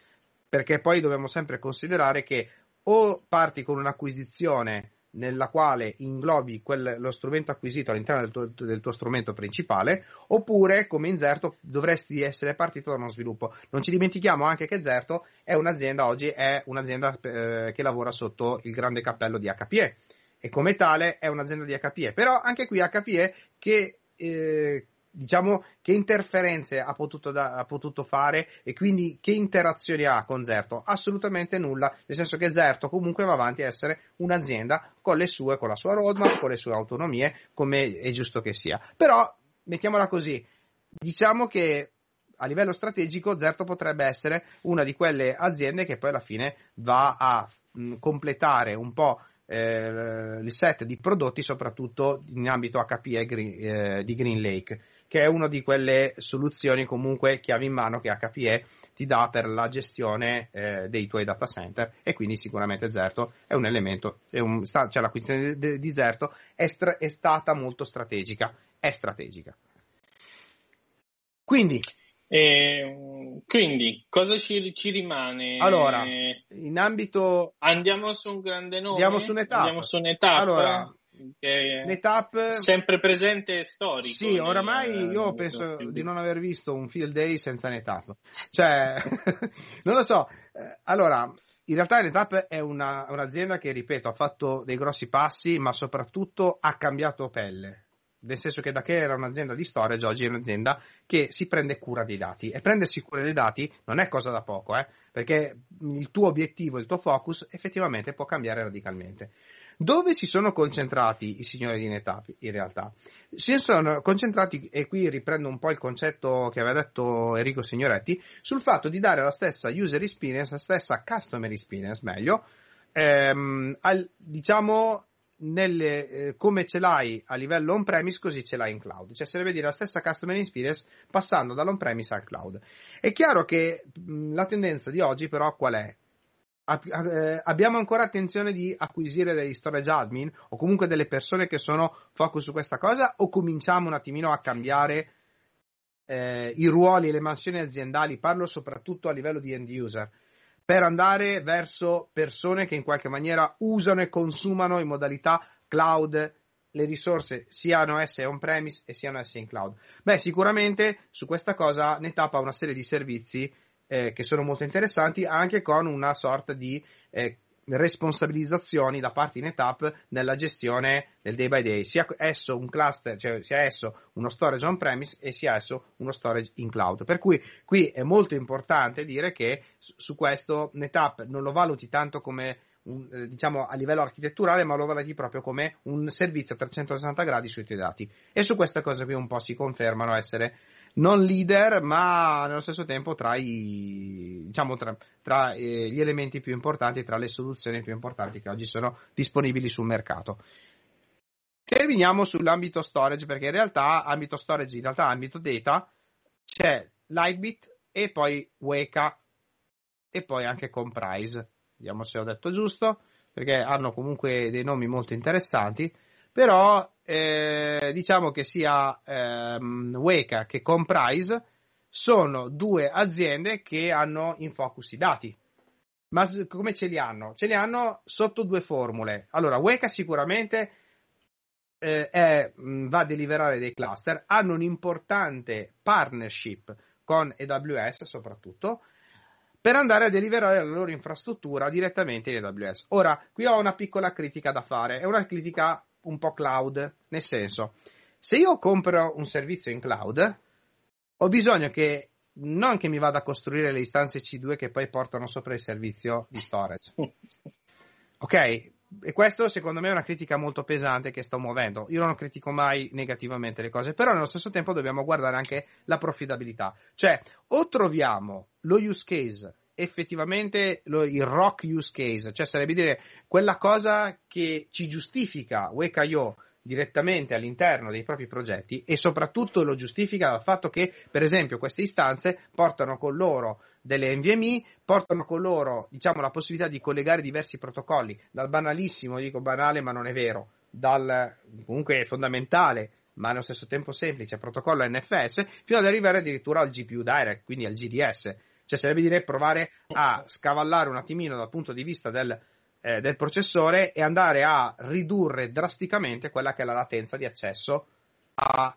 perché poi dobbiamo sempre considerare che o parti con un'acquisizione nella quale inglobi quel, lo strumento acquisito all'interno del tuo, del tuo, strumento principale, oppure come in Zerto dovresti essere partito da uno sviluppo. Non ci dimentichiamo anche che Zerto è un'azienda, oggi è un'azienda eh, che lavora sotto il grande cappello di HPE e come tale è un'azienda di HPE, però anche qui HPE che eh, diciamo che interferenze ha potuto, da, ha potuto, fare e quindi che interazioni ha con Zerto? Assolutamente nulla, nel senso che Zerto comunque va avanti a essere un'azienda con le sue, con la sua roadmap, con le sue autonomie, come è giusto che sia. Però, mettiamola così, diciamo che a livello strategico Zerto potrebbe essere una di quelle aziende che poi alla fine va a mh, completare un po' eh, il set di prodotti soprattutto in ambito HPE eh, di Green Lake che è una di quelle soluzioni comunque chiave in mano che HPE ti dà per la gestione eh, dei tuoi data center e quindi sicuramente Zerto è un elemento, è un, sta, cioè l'acquisizione di, di Zerto è, stra, è stata molto strategica, è strategica. Quindi e, quindi, cosa ci, ci, rimane? Allora, in ambito... Andiamo su un grande nome? Andiamo su un'etapa. Andiamo su un'etapa. Allora, Netap sempre presente e storico. Sì, oramai nel, io penso di non aver visto un field day senza Netap. Cioè, non lo so. Eh, allora, in realtà Netap è una, un'azienda che, ripeto, ha fatto dei grossi passi, ma soprattutto ha cambiato pelle. Nel senso che da che era un'azienda di storage, oggi è un'azienda che si prende cura dei dati. E prendersi cura dei dati non è cosa da poco, eh? perché il tuo obiettivo, il tuo focus effettivamente può cambiare radicalmente. Dove si sono concentrati i signori di NetApp in realtà? Si sono concentrati, e qui riprendo un po' il concetto che aveva detto Enrico Signoretti, sul fatto di dare la stessa user experience, la stessa customer experience meglio, ehm, al, diciamo nelle, eh, come ce l'hai a livello on-premise, così ce l'hai in cloud. Cioè, sarebbe dire la stessa customer experience passando dall'on-premise al cloud. È chiaro che mh, la tendenza di oggi, però, qual è? Eh, abbiamo ancora attenzione di acquisire degli storage admin o comunque delle persone che sono focus su questa cosa o cominciamo un attimino a cambiare eh, i ruoli e le mansioni aziendali, parlo soprattutto a livello di end user, per andare verso persone che in qualche maniera usano e consumano in modalità cloud le risorse siano esse on-premise e siano esse in cloud. Beh, sicuramente su questa cosa NetApp ha una serie di servizi eh, che sono molto interessanti anche con una sorta di eh, responsabilizzazioni da parte di NetApp nella gestione del day by day, sia esso un cluster, cioè sia esso uno storage on-premise e sia esso uno storage in cloud. Per cui qui è molto importante dire che su questo NetApp non lo valuti tanto come eh, diciamo a livello architetturale, ma lo valuti proprio come un servizio a 360 gradi sui tuoi dati. E su queste cose qui un po' si confermano essere non leader, ma nello stesso tempo tra, i, diciamo, tra, tra eh, gli elementi più importanti, tra le soluzioni più importanti che oggi sono disponibili sul mercato. Terminiamo sull'ambito storage, perché in realtà ambito storage, in realtà ambito data, c'è Lightbit e poi Weka e poi anche Comprise. Vediamo se ho detto giusto, perché hanno comunque dei nomi molto interessanti però eh, diciamo che sia ehm, Weka che Comprise sono due aziende che hanno in focus i dati. Ma come ce li hanno? Ce li hanno sotto due formule. Allora, Weka sicuramente eh, è, va a deliverare dei cluster, hanno un'importante partnership con AWS soprattutto, per andare a deliverare la loro infrastruttura direttamente in AWS. Ora, qui ho una piccola critica da fare, è una critica un po' cloud, nel senso, se io compro un servizio in cloud, ho bisogno che non che mi vada a costruire le istanze C2 che poi portano sopra il servizio di storage. Ok? E questo secondo me è una critica molto pesante che sto muovendo. Io non critico mai negativamente le cose, però nello stesso tempo dobbiamo guardare anche la profittabilità. Cioè, o troviamo lo use case effettivamente lo, il rock use case, cioè sarebbe dire quella cosa che ci giustifica Wake.io direttamente all'interno dei propri progetti e soprattutto lo giustifica dal fatto che, per esempio, queste istanze portano con loro delle NVMe, portano con loro, diciamo, la possibilità di collegare diversi protocolli, dal banalissimo, dico banale ma non è vero, dal comunque fondamentale ma allo stesso tempo semplice protocollo NFS, fino ad arrivare addirittura al GPU Direct, quindi al GDS cioè sarebbe dire provare a scavallare un attimino dal punto di vista del, eh, del processore e andare a ridurre drasticamente quella che è la latenza di accesso al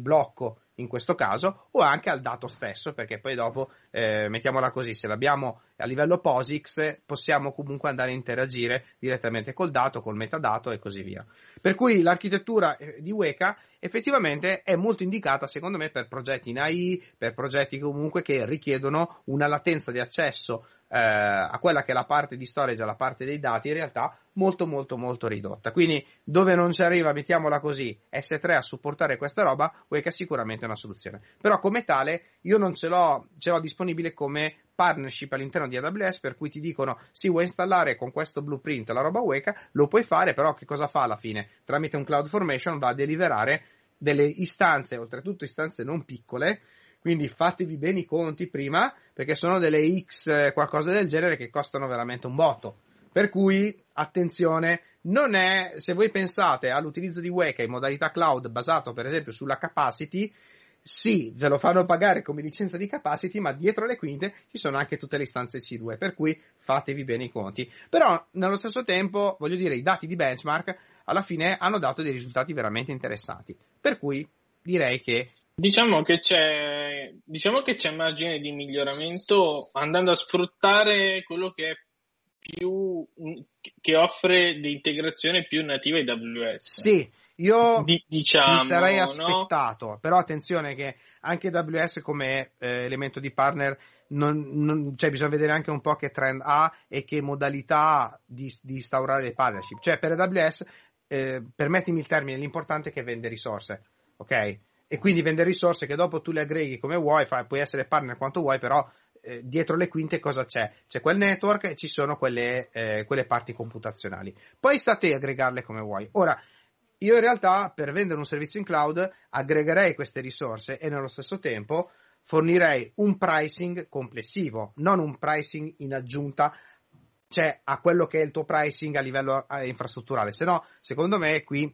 blocco in questo caso, o anche al dato stesso, perché poi dopo, eh, mettiamola così, se l'abbiamo a livello POSIX, possiamo comunque andare a interagire direttamente col dato, col metadato e così via. Per cui l'architettura eh, di Weka effettivamente è molto indicata, secondo me, per progetti in AI, per progetti comunque che richiedono una latenza di accesso eh, a quella che è la parte di storage, alla parte dei dati, in realtà molto molto molto ridotta. Quindi dove non ci arriva, mettiamola così, S3 a supportare questa roba, Weka è sicuramente una soluzione. Però come tale io non ce l'ho, ce l'ho disponibile come partnership all'interno di AWS per cui ti dicono sì vuoi installare con questo blueprint la roba Weka, lo puoi fare, però che cosa fa alla fine? Tramite un cloud formation va a deliverare delle istanze, oltretutto istanze non piccole, quindi fatevi bene i conti prima, perché sono delle X eh, qualcosa del genere che costano veramente un botto. Per cui, attenzione, non è, se voi pensate all'utilizzo di Weka in modalità cloud basato per esempio sulla capacity, sì, ve lo fanno pagare come licenza di capacity, ma dietro le quinte ci sono anche tutte le istanze C2, per cui fatevi bene i conti. Però, nello stesso tempo, voglio dire, i dati di benchmark alla fine hanno dato dei risultati veramente interessanti. Per cui direi che Diciamo che, c'è, diciamo che c'è margine di miglioramento andando a sfruttare quello che è più che offre di integrazione più nativa AWS. Sì, io Di, diciamo, mi sarei aspettato, no? però attenzione che anche AWS come eh, elemento di partner, non, non, cioè bisogna vedere anche un po' che trend ha e che modalità di, di instaurare le partnership. Cioè per AWS, eh, permettimi il termine, l'importante è che vende risorse, ok? E quindi vende risorse che dopo tu le aggreghi come vuoi, fai, puoi essere partner quanto vuoi, però eh, dietro le quinte cosa c'è? C'è quel network e ci sono quelle, eh, quelle parti computazionali. Poi sta a te aggregarle come vuoi. Ora, io in realtà per vendere un servizio in cloud aggregherei queste risorse e nello stesso tempo fornirei un pricing complessivo, non un pricing in aggiunta cioè a quello che è il tuo pricing a livello eh, infrastrutturale. Se no, secondo me qui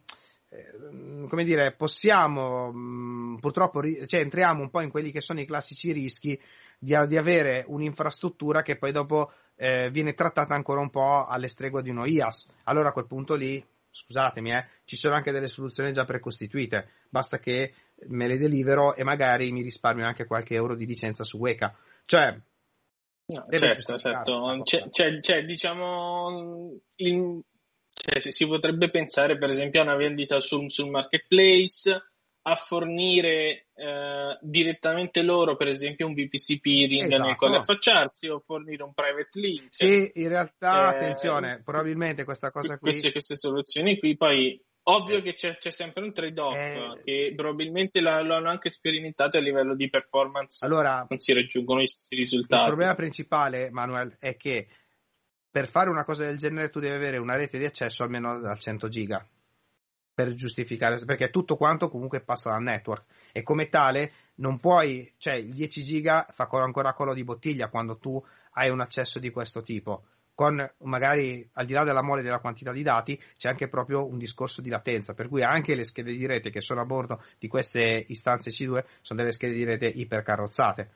come dire, possiamo mh, mm, purtroppo, cioè, entriamo un po' in quelli che sono i classici rischi di, di avere un'infrastruttura che poi dopo eh, viene trattata ancora un po' alle stregua di uno IAS. Allora a quel punto lì, scusatemi, eh, ci sono anche delle soluzioni già precostituite, basta che me le delivero e magari mi risparmio anche qualche euro di licenza su Weka. Cioè, No, certo, certo. C'è, c'è, c'è, diciamo, in, cioè, si potrebbe pensare per esempio a una vendita sul, sul marketplace, a fornire eh, direttamente loro, per esempio, un VPC peering esatto. nel quale affacciarsi o fornire un private link. Sì, in realtà, eh, attenzione, probabilmente questa cosa qui. Queste, queste soluzioni qui poi Ovvio che c'è, c'è, sempre un trade-off eh, che probabilmente lo, lo, hanno anche sperimentato a livello di performance. Allora, non si raggiungono gli stessi risultati. Il problema principale, Manuel, è che per fare una cosa del genere tu devi avere una rete di accesso almeno da 100 giga per giustificare, perché tutto quanto comunque passa dal network. E come tale non puoi, cioè il 10 giga fa ancora quello di bottiglia quando tu hai un accesso di questo tipo. Con magari al di là della mole della quantità di dati c'è anche proprio un discorso di latenza, per cui anche le schede di rete che sono a bordo di queste istanze C2 sono delle schede di rete ipercarrozzate.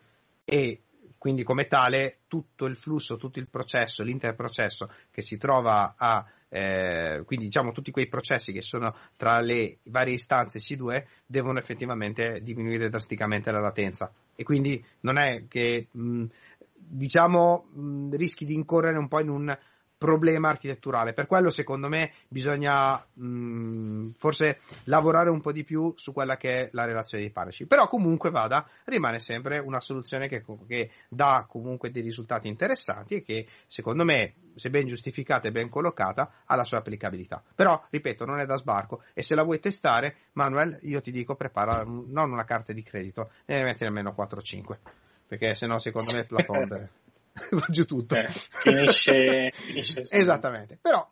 E quindi come tale tutto il flusso, tutto il processo, l'interprocesso che si trova a eh, quindi diciamo tutti quei processi che sono tra le varie istanze C2 devono effettivamente diminuire drasticamente la latenza. E quindi non è che mh, diciamo, mh, rischi di incorrere un po' in un problema architetturale. Per quello, secondo me, bisogna mh, forse lavorare un po' di più su quella che è la relazione di partnership. Però, comunque vada, rimane sempre una soluzione che, che, dà comunque dei risultati interessanti e che, secondo me, se ben giustificata e ben collocata, ha la sua applicabilità. Però, ripeto, non è da sbarco e se la vuoi testare, Manuel, io ti dico prepara non una carta di credito, ne devi mettere almeno 4-5 perché sennò secondo me il plafond va giù tutto. Eh, finisce, finisce Esattamente. Però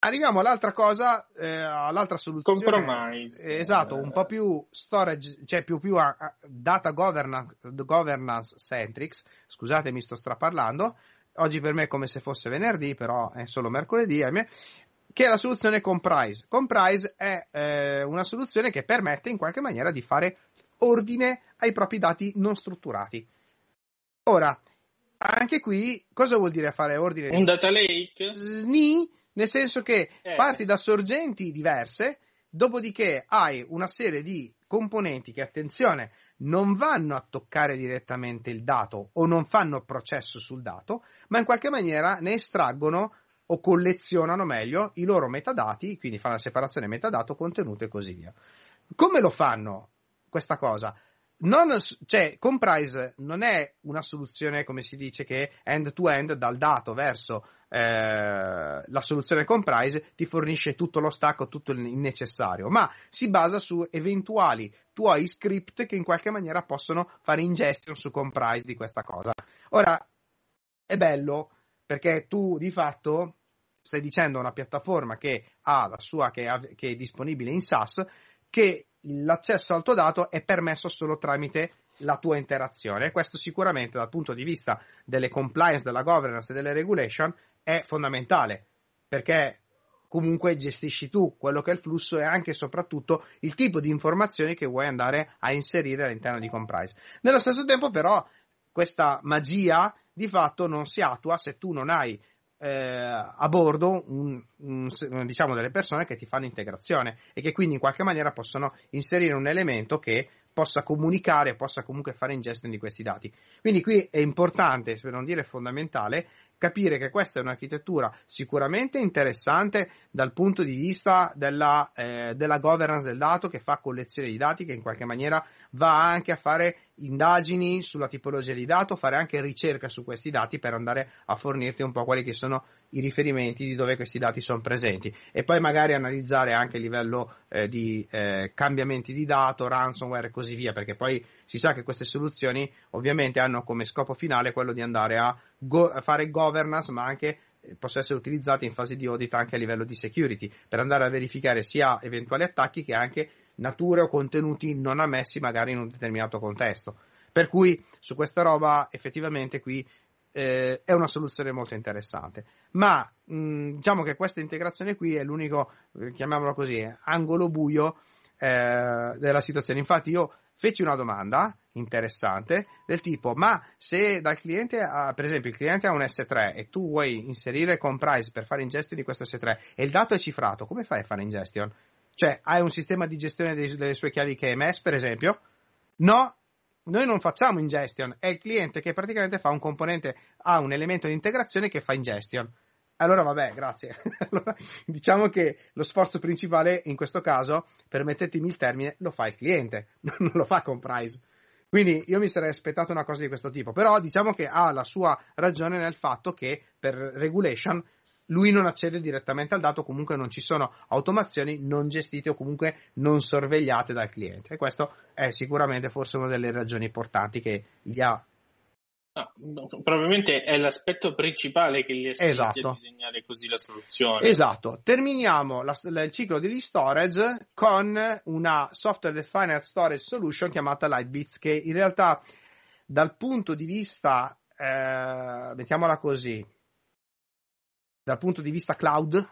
arriviamo all'altra cosa, eh, all'altra soluzione. Compromise. Eh, esatto, un po' più storage, cioè più, più a, a data governance, governance centrics. Scusatemi, sto straparlando. Oggi per me è come se fosse venerdì, però è solo mercoledì, ahimè che è la soluzione Comprise. Comprise è eh, una soluzione che permette in qualche maniera di fare ordine ai propri dati non strutturati. Ora, anche qui, cosa vuol dire fare ordine? Un data lake? Sni, nel senso che eh. parti da sorgenti diverse, dopodiché hai una serie di componenti che, attenzione, non vanno a toccare direttamente il dato o non fanno processo sul dato, ma in qualche maniera ne estraggono o collezionano meglio i loro metadati, quindi fanno la separazione metadato, contenuto e così via. Come lo fanno questa cosa? Non, cioè, Comprise non è una soluzione, come si dice, che end-to-end dal dato verso eh, la soluzione Comprise ti fornisce tutto lo stack, tutto il necessario, ma si basa su eventuali tuoi script che in qualche maniera possono fare ingestion su Comprise di questa cosa. Ora, è bello perché tu di fatto stai dicendo a una piattaforma che ha la sua, che, è, che è disponibile in SaaS, che l'accesso al tuo dato è permesso solo tramite la tua interazione. Questo sicuramente dal punto di vista delle compliance, della governance e delle regulation è fondamentale perché comunque gestisci tu quello che è il flusso e anche e soprattutto il tipo di informazioni che vuoi andare a inserire all'interno di Comprise. Nello stesso tempo però questa magia di fatto non si attua se tu non hai eh, a bordo un, un, diciamo delle persone che ti fanno integrazione e che quindi in qualche maniera possono inserire un elemento che possa comunicare, possa comunque fare ingestion di questi dati. Quindi qui è importante, per non dire fondamentale, capire che questa è un'architettura sicuramente interessante dal punto di vista della, eh, della governance del dato che fa collezione di dati, che in qualche maniera va anche a fare indagini sulla tipologia di dato, fare anche ricerca su questi dati per andare a fornirti un po' quelli che sono i riferimenti di dove questi dati sono presenti e poi magari analizzare anche il livello eh, di eh, cambiamenti di dato, ransomware e così via, perché poi si sa che queste soluzioni ovviamente hanno come scopo finale quello di andare a, go- fare governance ma anche eh, possa essere utilizzati in fase di audit anche a livello di security per andare a verificare sia eventuali attacchi che anche nature o contenuti non ammessi magari in un determinato contesto. Per cui su questa roba effettivamente qui eh, è una soluzione molto interessante. Ma mh, diciamo che questa integrazione qui è l'unico, eh, chiamiamolo così, angolo buio eh, della situazione. Infatti io feci una domanda interessante del tipo ma se dal cliente ha, per esempio il cliente ha un S3 e tu vuoi inserire comprise per fare ingestion di questo S3 e il dato è cifrato come fai a fare ingestion? Cioè, hai un sistema di gestione dei, delle sue chiavi KMS, per esempio? No, noi non facciamo ingestion, è il cliente che praticamente fa un componente, ha un elemento di integrazione che fa ingestion. Allora vabbè, grazie. allora, diciamo che lo sforzo principale in questo caso, permettetemi il termine, lo fa il cliente, non lo fa Comprise. Quindi io mi sarei aspettato una cosa di questo tipo, però diciamo che ha la sua ragione nel fatto che per regulation lui non accede direttamente al dato, comunque non ci sono automazioni non gestite o comunque non sorvegliate dal cliente. E questo è sicuramente forse una delle ragioni importanti che gli ha. No, probabilmente è l'aspetto principale che gli è esatto. a disegnare così la soluzione. Esatto. Terminiamo la, il ciclo degli storage con una software defined storage solution chiamata Lightbits, che in realtà dal punto di vista, eh, mettiamola così, dal punto di vista cloud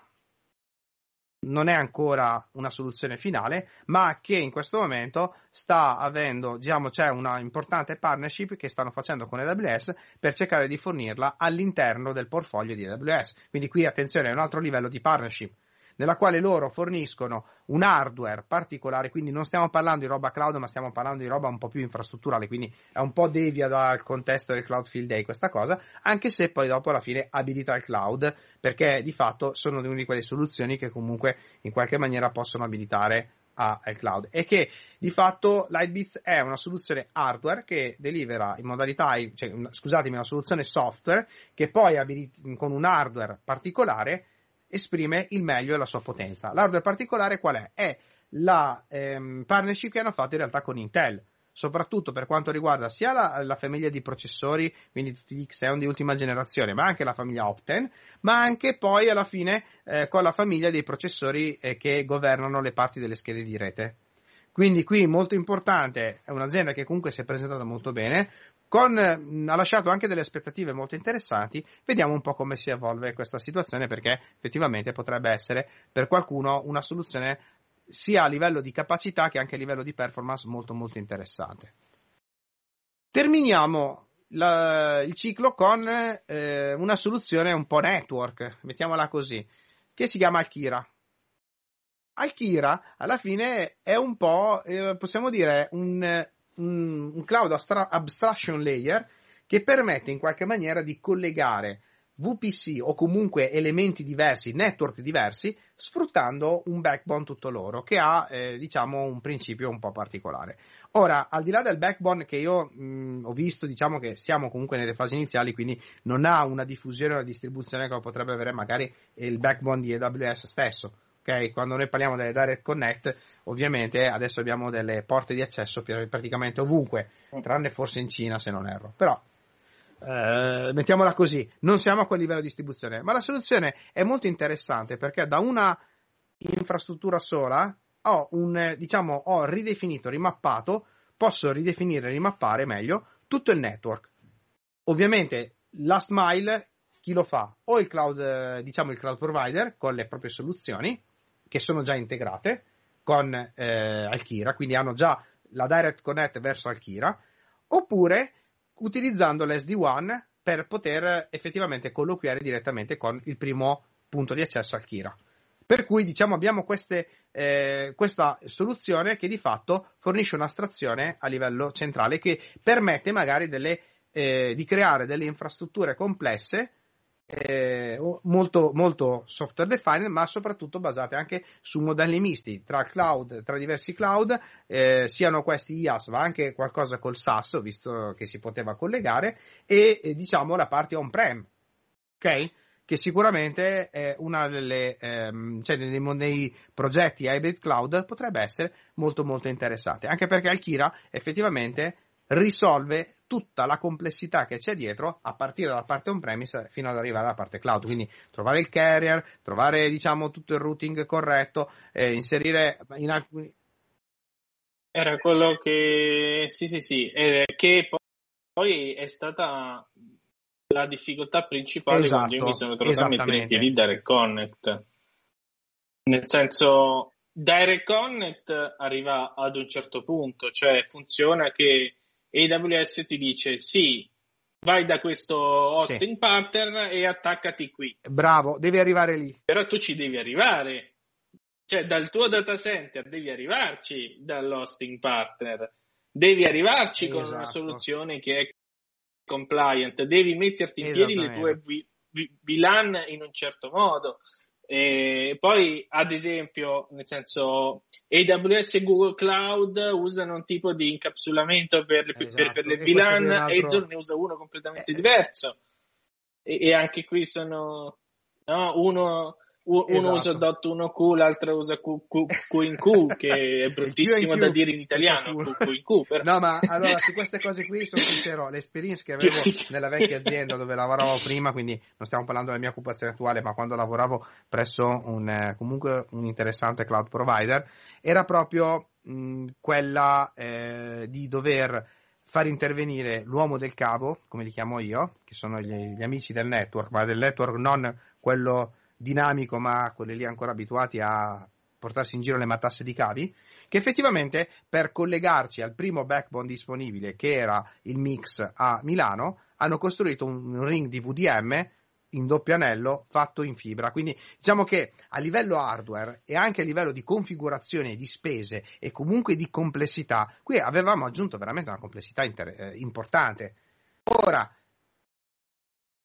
non è ancora una soluzione finale, ma che in questo momento sta avendo, diciamo, c'è una importante partnership che stanno facendo con AWS per cercare di fornirla all'interno del portfolio di AWS. Quindi qui attenzione, è un altro livello di partnership nella quale loro forniscono un hardware particolare, quindi non stiamo parlando di roba cloud, ma stiamo parlando di roba un po' più infrastrutturale, quindi è un po' devia dal contesto del Cloud Field Day questa cosa, anche se poi dopo alla fine abilita il cloud, perché di fatto sono una di quelle soluzioni che comunque in qualche maniera possono abilitare al cloud. E che di fatto Lightbits è una soluzione hardware che delivera in modalità, cioè, scusatemi, una soluzione software che poi abilit- con un hardware particolare esprime il meglio e la sua potenza. L'hardware particolare qual è? È la ehm, partnership che hanno fatto in realtà con Intel, soprattutto per quanto riguarda sia la, la, famiglia di processori, quindi tutti gli Xeon di ultima generazione, ma anche la famiglia Opten, ma anche poi alla fine eh, con la famiglia dei processori eh, che governano le parti delle schede di rete. Quindi qui molto importante, è un'azienda che comunque si è presentata molto bene, con, ha lasciato anche delle aspettative molto interessanti, vediamo un po' come si evolve questa situazione perché effettivamente potrebbe essere per qualcuno una soluzione sia a livello di capacità che anche a livello di performance molto molto interessante. Terminiamo la, il ciclo con eh, una soluzione un po' network, mettiamola così, che si chiama Alkira. Alkira alla fine è un po', eh, possiamo dire, un, un, un cloud abstra- abstraction layer che permette in qualche maniera di collegare VPC o comunque elementi diversi, network diversi, sfruttando un backbone tutto loro che ha, eh, diciamo, un principio un po' particolare. Ora, al di là del backbone che io mh, ho visto, diciamo che siamo comunque nelle fasi iniziali, quindi non ha una diffusione o una distribuzione come potrebbe avere magari il backbone di AWS stesso ok? Quando noi parliamo delle direct connect, ovviamente adesso abbiamo delle porte di accesso praticamente ovunque, mm. tranne forse in Cina se non erro. Però eh, mettiamola così, non siamo a quel livello di distribuzione, ma la soluzione è molto interessante perché da una infrastruttura sola ho un diciamo ho ridefinito, rimappato, posso ridefinire, rimappare meglio tutto il network. Ovviamente last mile chi lo fa? O il cloud, diciamo il cloud provider con le proprie soluzioni, che sono già integrate con eh, Alkira, quindi hanno già la direct connect verso Alkira, oppure utilizzando l'SD1 per poter effettivamente colloquiare direttamente con il primo punto di accesso Alkira. Per cui diciamo abbiamo queste, eh, questa soluzione che di fatto fornisce un'astrazione a livello centrale che permette magari delle, eh, di creare delle infrastrutture complesse eh, molto, molto software defined, ma soprattutto basate anche su modelli misti tra cloud, tra diversi cloud, eh, siano questi IaaS, ma anche qualcosa col SaaS, visto che si poteva collegare, e eh, diciamo la parte on-prem, ok? Che sicuramente è una delle, ehm, cioè nei, nei progetti hybrid cloud potrebbe essere molto molto interessante, anche perché Alkira effettivamente risolve tutta la complessità che c'è dietro a partire dalla parte on-premise fino ad arrivare alla parte cloud. Quindi trovare il carrier, trovare diciamo tutto il routing corretto, eh, inserire in alcuni. Era quello che sì, sì, sì, eh, che poi è stata la difficoltà principale esatto, quando io mi sono trovato a mettere in piedi Direct Connect. Nel senso, Direct Connect arriva ad un certo punto, cioè funziona che AWS ti dice sì, vai da questo hosting sì. pattern e attaccati qui. Bravo, devi arrivare lì. Però tu ci devi arrivare. Cioè, dal tuo data center devi arrivarci dall'hosting partner. Devi arrivarci esatto. con una esatto. soluzione che è compliant. Devi metterti in piedi le tue VLAN in un certo modo. E poi, ad esempio, nel senso, AWS e Google Cloud usano un tipo di incapsulamento per, esatto. per, per le VLAN, altro... Azure ne usa uno completamente eh. diverso. E, e, anche qui sono no, uno uno esatto. usa .1Q, l'altro usa Q, Q, Q in Q, che è bruttissimo da dire in italiano, Q, Q in Q. Però. No, ma allora su queste cose qui sono sincero, l'esperienza che avevo nella vecchia azienda dove lavoravo prima, quindi non stiamo parlando della mia occupazione attuale, ma quando lavoravo presso un, eh, comunque un interessante cloud provider, era proprio mh, quella eh, di dover far intervenire l'uomo del cavo, come li chiamo io, che sono gli, gli amici del network, ma del network non quello dinamico, ma quelli lì ancora abituati a portarsi in giro le matasse di cavi, che effettivamente per collegarci al primo backbone disponibile, che era il Mix a Milano, hanno costruito un ring di VDM in doppio anello fatto in fibra. Quindi diciamo che a livello hardware e anche a livello di configurazione di spese e comunque di complessità, qui avevamo aggiunto veramente una complessità inter- eh, importante. Ora,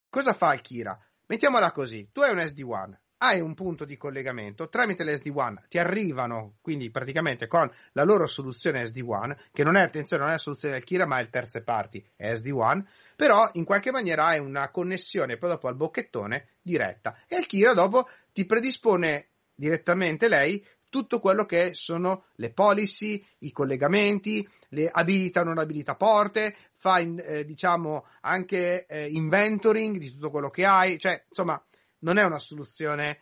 cosa fa il Kira? Mettiamola così, tu hai un SD1, hai un punto di collegamento, tramite l'SD1 ti arrivano quindi praticamente con la loro soluzione SD1, che non è, attenzione, non è la soluzione del Kira, ma è il terze party, è SD1, però in qualche maniera hai una connessione poi dopo al bocchettone diretta. E il Kira dopo ti predispone direttamente lei tutto quello che sono le policy, i collegamenti, le abilita o non abilita porte, fa in, eh, diciamo anche eh, inventoring di tutto quello che hai, cioè insomma non è una soluzione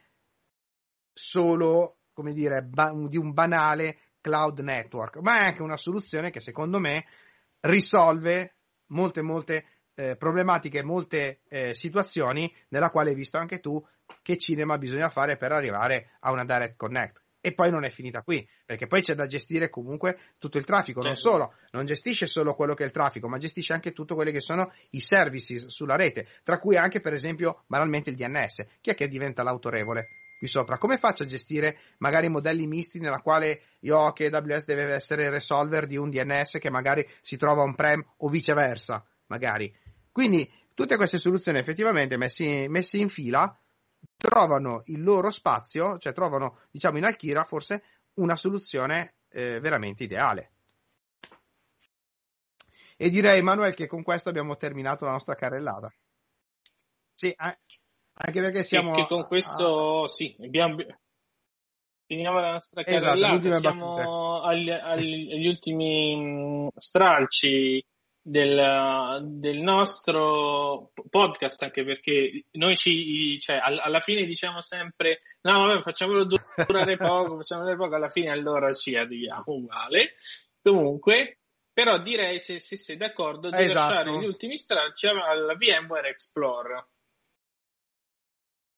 solo come dire ba- di un banale cloud network, ma è anche una soluzione che secondo me risolve molte molte eh, problematiche, molte eh, situazioni nella quale hai visto anche tu che cinema bisogna fare per arrivare a una direct connect. E poi non è finita qui, perché poi c'è da gestire comunque tutto il traffico. Non certo. solo, non gestisce solo quello che è il traffico, ma gestisce anche tutto quelli che sono i services sulla rete, tra cui anche, per esempio, banalmente il DNS. Chi è che diventa l'autorevole? qui sopra. Come faccio a gestire magari modelli misti nella quale io ho che AWS deve essere il resolver di un DNS che magari si trova on-prem o viceversa, magari. Quindi tutte queste soluzioni effettivamente messe in fila trovano il loro spazio, cioè trovano, diciamo, in Alkira forse una soluzione eh, veramente ideale. E direi, Manuel, che con questo abbiamo terminato la nostra carrellata. Sì, anche perché siamo... Che con questo, a... sì, abbiamo... Finiamo la nostra esatto, carrellata, esatto, siamo agli, agli, agli ultimi stralci del, del, nostro podcast, anche perché noi ci, cioè, alla fine diciamo sempre, no, vabbè, facciamolo durare poco, facciamolo durare poco, alla fine allora ci arriviamo uguale. Comunque, però direi, se, se sei d'accordo, di esatto. lasciare gli ultimi stralci alla VMware Explorer.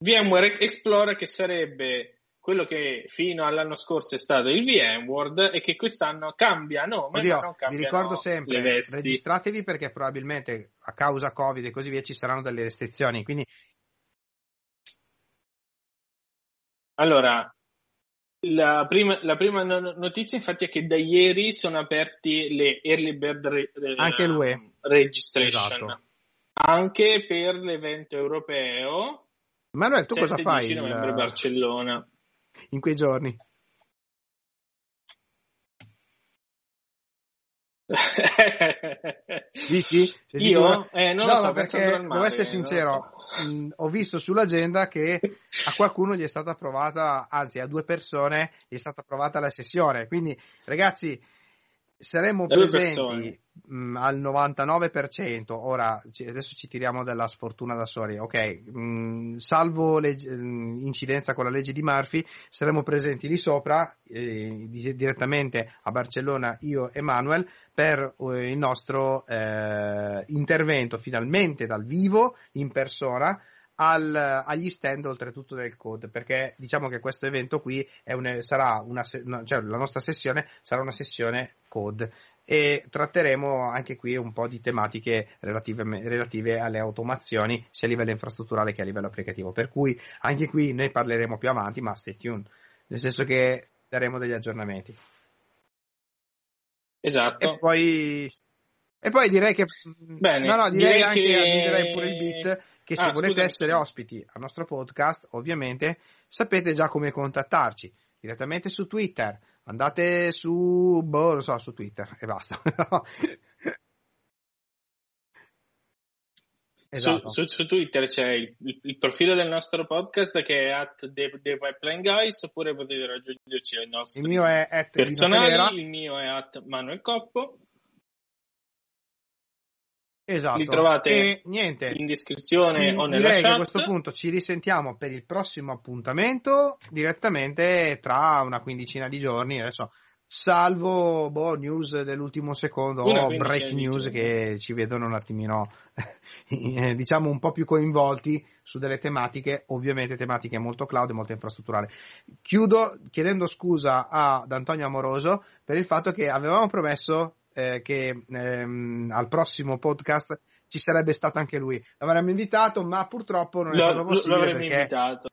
VMware Explorer che sarebbe quello che fino all'anno scorso è stato il VMworld e che quest'anno cambia nome, Oddio, ma non Vi ricordo sempre, registratevi perché probabilmente a causa Covid e così via ci saranno delle restrizioni, quindi allora, la prima, la prima, notizia infatti è che da ieri sono aperti le early bird re, Anche l'UE. registration. Esatto. anche per l'evento europeo. Manuel, tu cosa fai? Il novembre Barcellona. In quei giorni? Dici? Io? Eh, non no, lo so, perché devo essere sincero, so. mh, ho visto sull'agenda che a qualcuno gli è stata approvata, anzi a due persone gli è stata approvata la sessione. Quindi, ragazzi, saremmo presenti mh, al 99%. Ora, adesso ci tiriamo della sfortuna da soli. Ok, mh, salvo legge, incidenza con la legge di Murphy, saremo presenti lì sopra, eh, direttamente a Barcellona, io e Manuel, per eh, il nostro eh, intervento finalmente dal vivo, in persona al, agli stand oltretutto del code perché diciamo che questo evento qui un, sarà una, cioè la nostra sessione sarà una sessione code e tratteremo anche qui un po' di tematiche relative, relative alle automazioni sia a livello infrastrutturale che a livello applicativo per cui anche qui ne parleremo più avanti ma stay tuned nel senso che daremo degli aggiornamenti. Esatto. E poi e poi direi che Bene, no no direi, direi anche che... aggiungerei pure il beat che se Ah, volete scusami, essere ospiti al nostro podcast, ovviamente sapete già come contattarci direttamente su Twitter. Andate su, boh, non so, su Twitter e basta. esatto. Su, su- su Twitter c'è il, il- il profilo del nostro podcast che è at The, The Guys oppure potete raggiungerci ai nostri Il mio è at personali, il mio è at Manuel Coppo, Esatto. li trovate e niente. in descrizione o nella direi chat. a questo punto ci risentiamo per il prossimo appuntamento direttamente tra una quindicina di giorni, adesso salvo boh, news dell'ultimo secondo o quindicina break news che ci vedono un attimino eh, diciamo un po' più coinvolti su delle tematiche, ovviamente tematiche molto cloud e molto infrastrutturali. Chiudo chiedendo scusa ad Antonio Amoroso per il fatto che avevamo promesso eh, che ehm, al prossimo podcast ci sarebbe stato anche lui. L'avremmo invitato, ma purtroppo non è stato possibile lo avremmo perché invitato.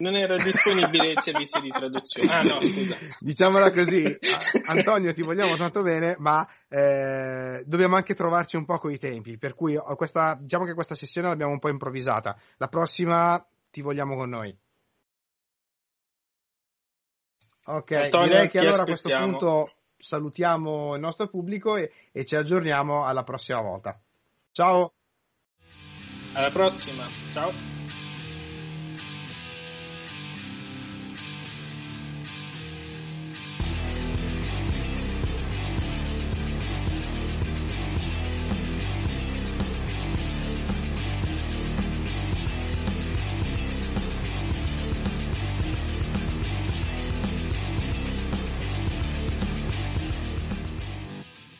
Non era disponibile il servizio di traduzione. Ah no, scusa. diciamola così, Antonio ti vogliamo tanto bene, ma eh, dobbiamo anche trovarci un po' con i tempi, per cui ho questa, diciamo che questa sessione l'abbiamo un po' improvvisata. La prossima ti vogliamo con noi. Ok, Antonio, direi che allora a questo aspettiamo. punto salutiamo il nostro pubblico e, e ci aggiorniamo alla prossima volta. Ciao! Alla prossima. Ciao.